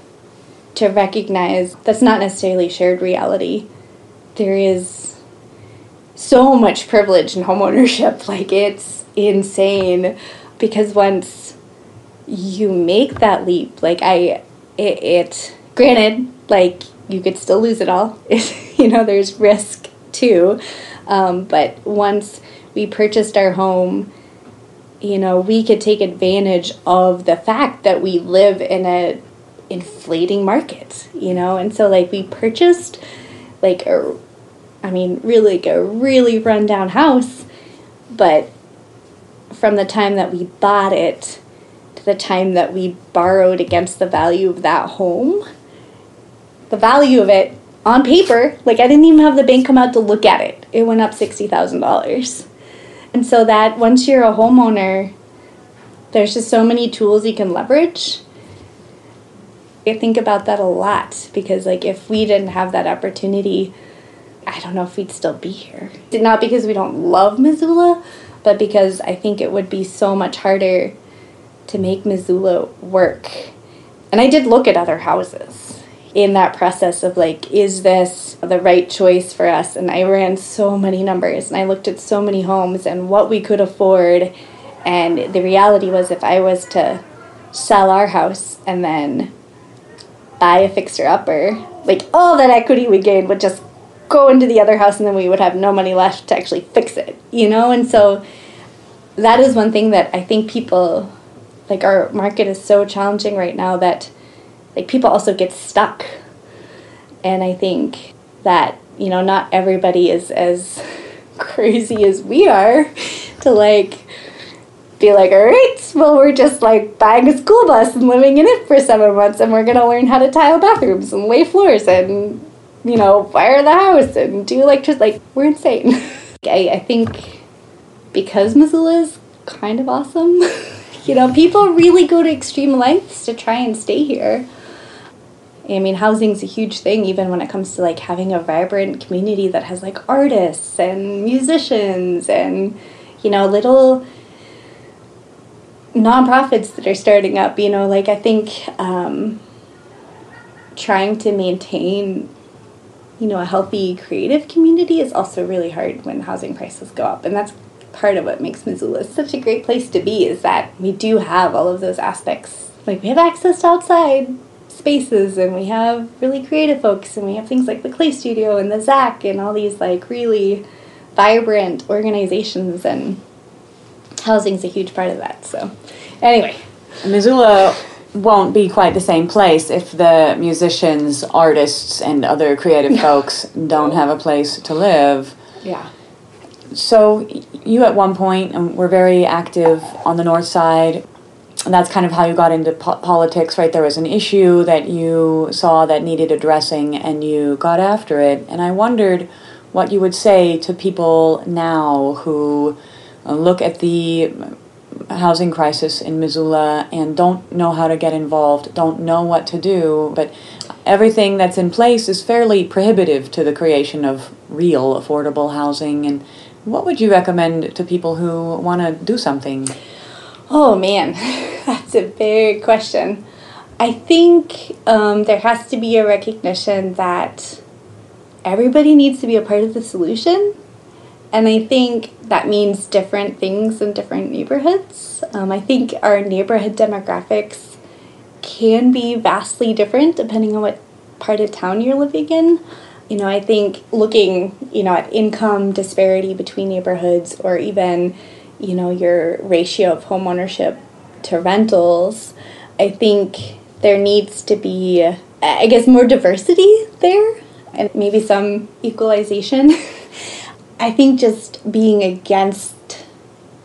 to recognize that's not necessarily shared reality. There is so much privilege in homeownership, <laughs> like it's insane because once you make that leap, like I it, it granted, like you could still lose it all. <laughs> you know, there's risk too. Um, but once we purchased our home, you know, we could take advantage of the fact that we live in a inflating market, you know? And so, like, we purchased, like, a, I mean, really, like, a really rundown house, but from the time that we bought it to the time that we borrowed against the value of that home, the value of it on paper, like, I didn't even have the bank come out to look at it, it went up $60,000. And so, that once you're a homeowner, there's just so many tools you can leverage I think about that a lot because, like, if we didn't have that opportunity, I don't know if we'd still be here. Not because we don't love Missoula, but because I think it would be so much harder to make Missoula work. And I did look at other houses in that process of like, is this the right choice for us? And I ran so many numbers and I looked at so many homes and what we could afford. And the reality was, if I was to sell our house and then buy a fixer upper, like all that equity we gained would just go into the other house and then we would have no money left to actually fix it, you know? And so that is one thing that I think people like our market is so challenging right now that like people also get stuck. And I think that, you know, not everybody is as <laughs> crazy as we are <laughs> to like be like, all right, well, we're just like buying a school bus and living in it for seven months, and we're gonna learn how to tile bathrooms and lay floors and you know, fire the house and do electricity. Like, we're insane. <laughs> I, I think because Missoula is kind of awesome, <laughs> you know, people really go to extreme lengths to try and stay here. I mean, housing's a huge thing, even when it comes to like having a vibrant community that has like artists and musicians and, you know, little nonprofits that are starting up. You know, like I think um, trying to maintain, you know, a healthy creative community is also really hard when housing prices go up. And that's part of what makes Missoula such a great place to be is that we do have all of those aspects. Like we have access to outside spaces and we have really creative folks and we have things like the Clay Studio and the ZACC and all these like really vibrant organizations and housing's a huge part of that. So anyway. Missoula won't be quite the same place if the musicians, artists, and other creative folks don't have a place to live. Yeah. So you at one point um, were very active on the north side and that's kind of how you got into po- politics, right? There was an issue that you saw that needed addressing, and you got after it. And I wondered what you would say to people now who uh, look at the housing crisis in Missoula and don't know how to get involved, don't know what to do, but everything that's in place is fairly prohibitive to the creation of real affordable housing. And what would you recommend to people who want to do something? Oh man, <laughs> that's a big question. I think um, there has to be a recognition that everybody needs to be a part of the solution. And I think that means different things in different neighborhoods. Um, I think our neighborhood demographics can be vastly different depending on what part of town you're living in. You know, I think looking, you know, at income disparity between neighborhoods or even you know your ratio of home ownership to rentals i think there needs to be i guess more diversity there and maybe some equalization <laughs> i think just being against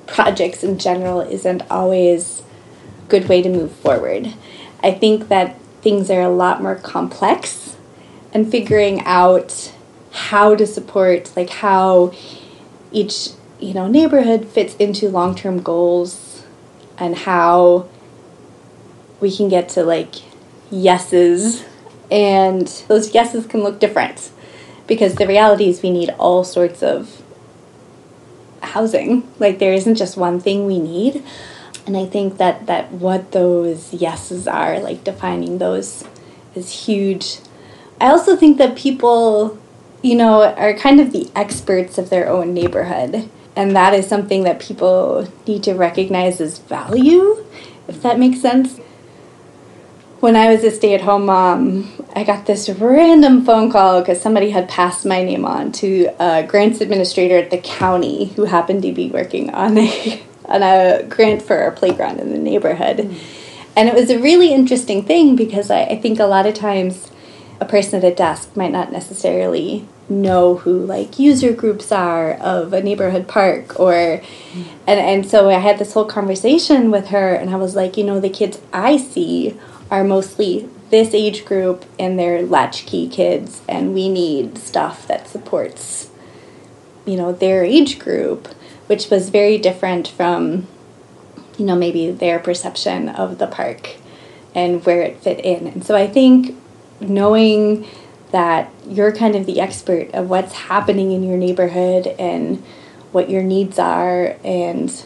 projects in general isn't always a good way to move forward. I think that things are a lot more complex and figuring out how to support like how each you know neighborhood fits into long-term goals and how we can get to like yeses. And those yeses can look different because the reality is we need all sorts of housing. Like there isn't just one thing we need. And i think that that what those yeses are like defining those is huge. I also think that people you know are kind of the experts of their own neighborhood. And that is something that people need to recognize as value, if that makes sense. When I was a stay at home mom, I got this random phone call because somebody had passed my name on to a grants administrator at the county who happened to be working on a, <laughs> on a grant for our playground in the neighborhood. Mm. And it was a really interesting thing because I, I think a lot of times a person at a desk might not necessarily know who like user groups are of a neighborhood park or and and so I had this whole conversation with her and I was like, you know, the kids I see are mostly this age group and they're latchkey kids and we need stuff that supports you know their age group which was very different from you know maybe their perception of the park and where it fit in and so i think knowing that you're kind of the expert of what's happening in your neighborhood and what your needs are and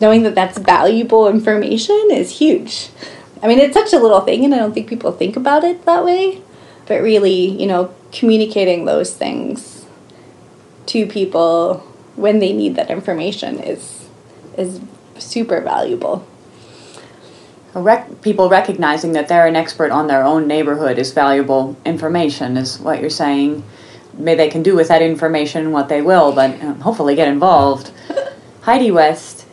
knowing that that's valuable information is huge. I mean, it's such a little thing and I don't think people think about it that way, but really, you know, communicating those things to people when they need that information is is super valuable rec- people recognizing that they're an expert on their own neighborhood is valuable information, is what you're saying. Maybe they can do with that information what they will, but um, hopefully get involved. <laughs> Heidi West,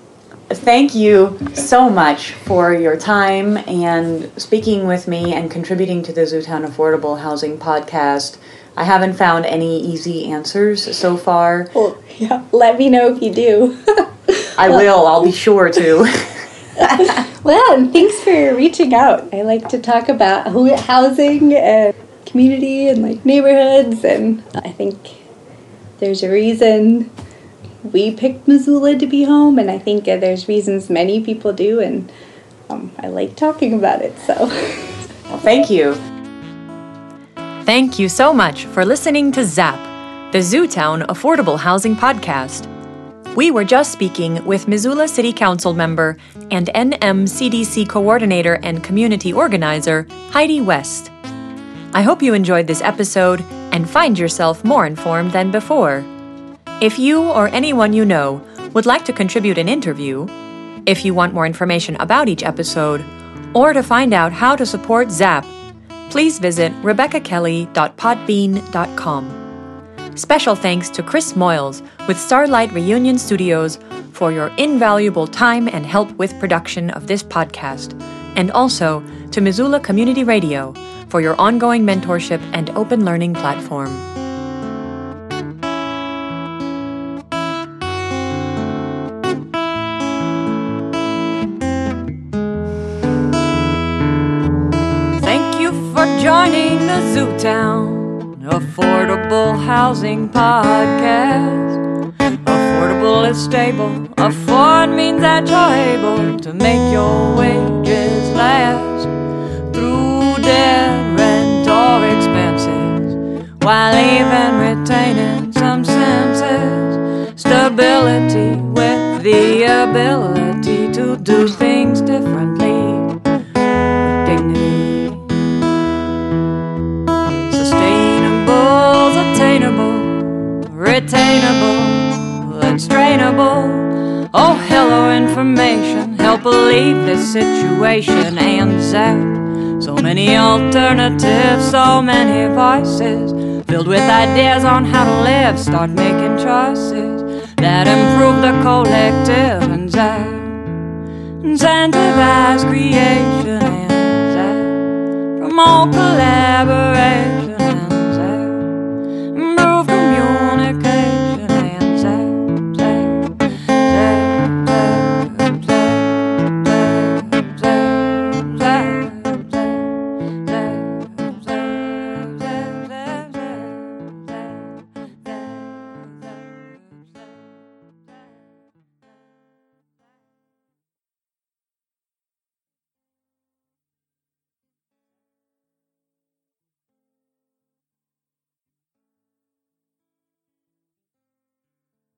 thank you so much for your time and speaking with me and contributing to the Zootown Affordable Housing Podcast. I haven't found any easy answers so far. Well, yeah, let me know if you do. <laughs> I will, I'll be sure to. <laughs> well, and thanks for reaching out. I like to talk about housing and community and like neighborhoods. And I think there's a reason we picked Missoula to be home, and I think there's reasons many people do, and um, I like talking about it. So, <laughs> well, thank you. Thank you so much for listening to ZAP, the Zootown Affordable Housing Podcast. We were just speaking with Missoula City Council member and NMCDC coordinator and community organizer Heidi West. I hope you enjoyed this episode and find yourself more informed than before. If you or anyone you know would like to contribute an interview, if you want more information about each episode, or to find out how to support ZAP, please visit rebeccakelly.podbean.com. Special thanks to Chris Moyles with Starlight Reunion Studios for your invaluable time and help with production of this podcast, and also to Missoula Community Radio for your ongoing mentorship and open learning platform. The Zootown Affordable Housing Podcast. Affordable is stable. Afford means that you're able to make your wages last through debt, rent, or expenses, while even retaining some senses. Stability with the ability attainable, retainable, unstrainable. Oh, hello, information. Help alleviate this situation and zap. So many alternatives, so many voices filled with ideas on how to live. Start making choices that improve the collective and zap. Incentivize creation and zap. From all collaboration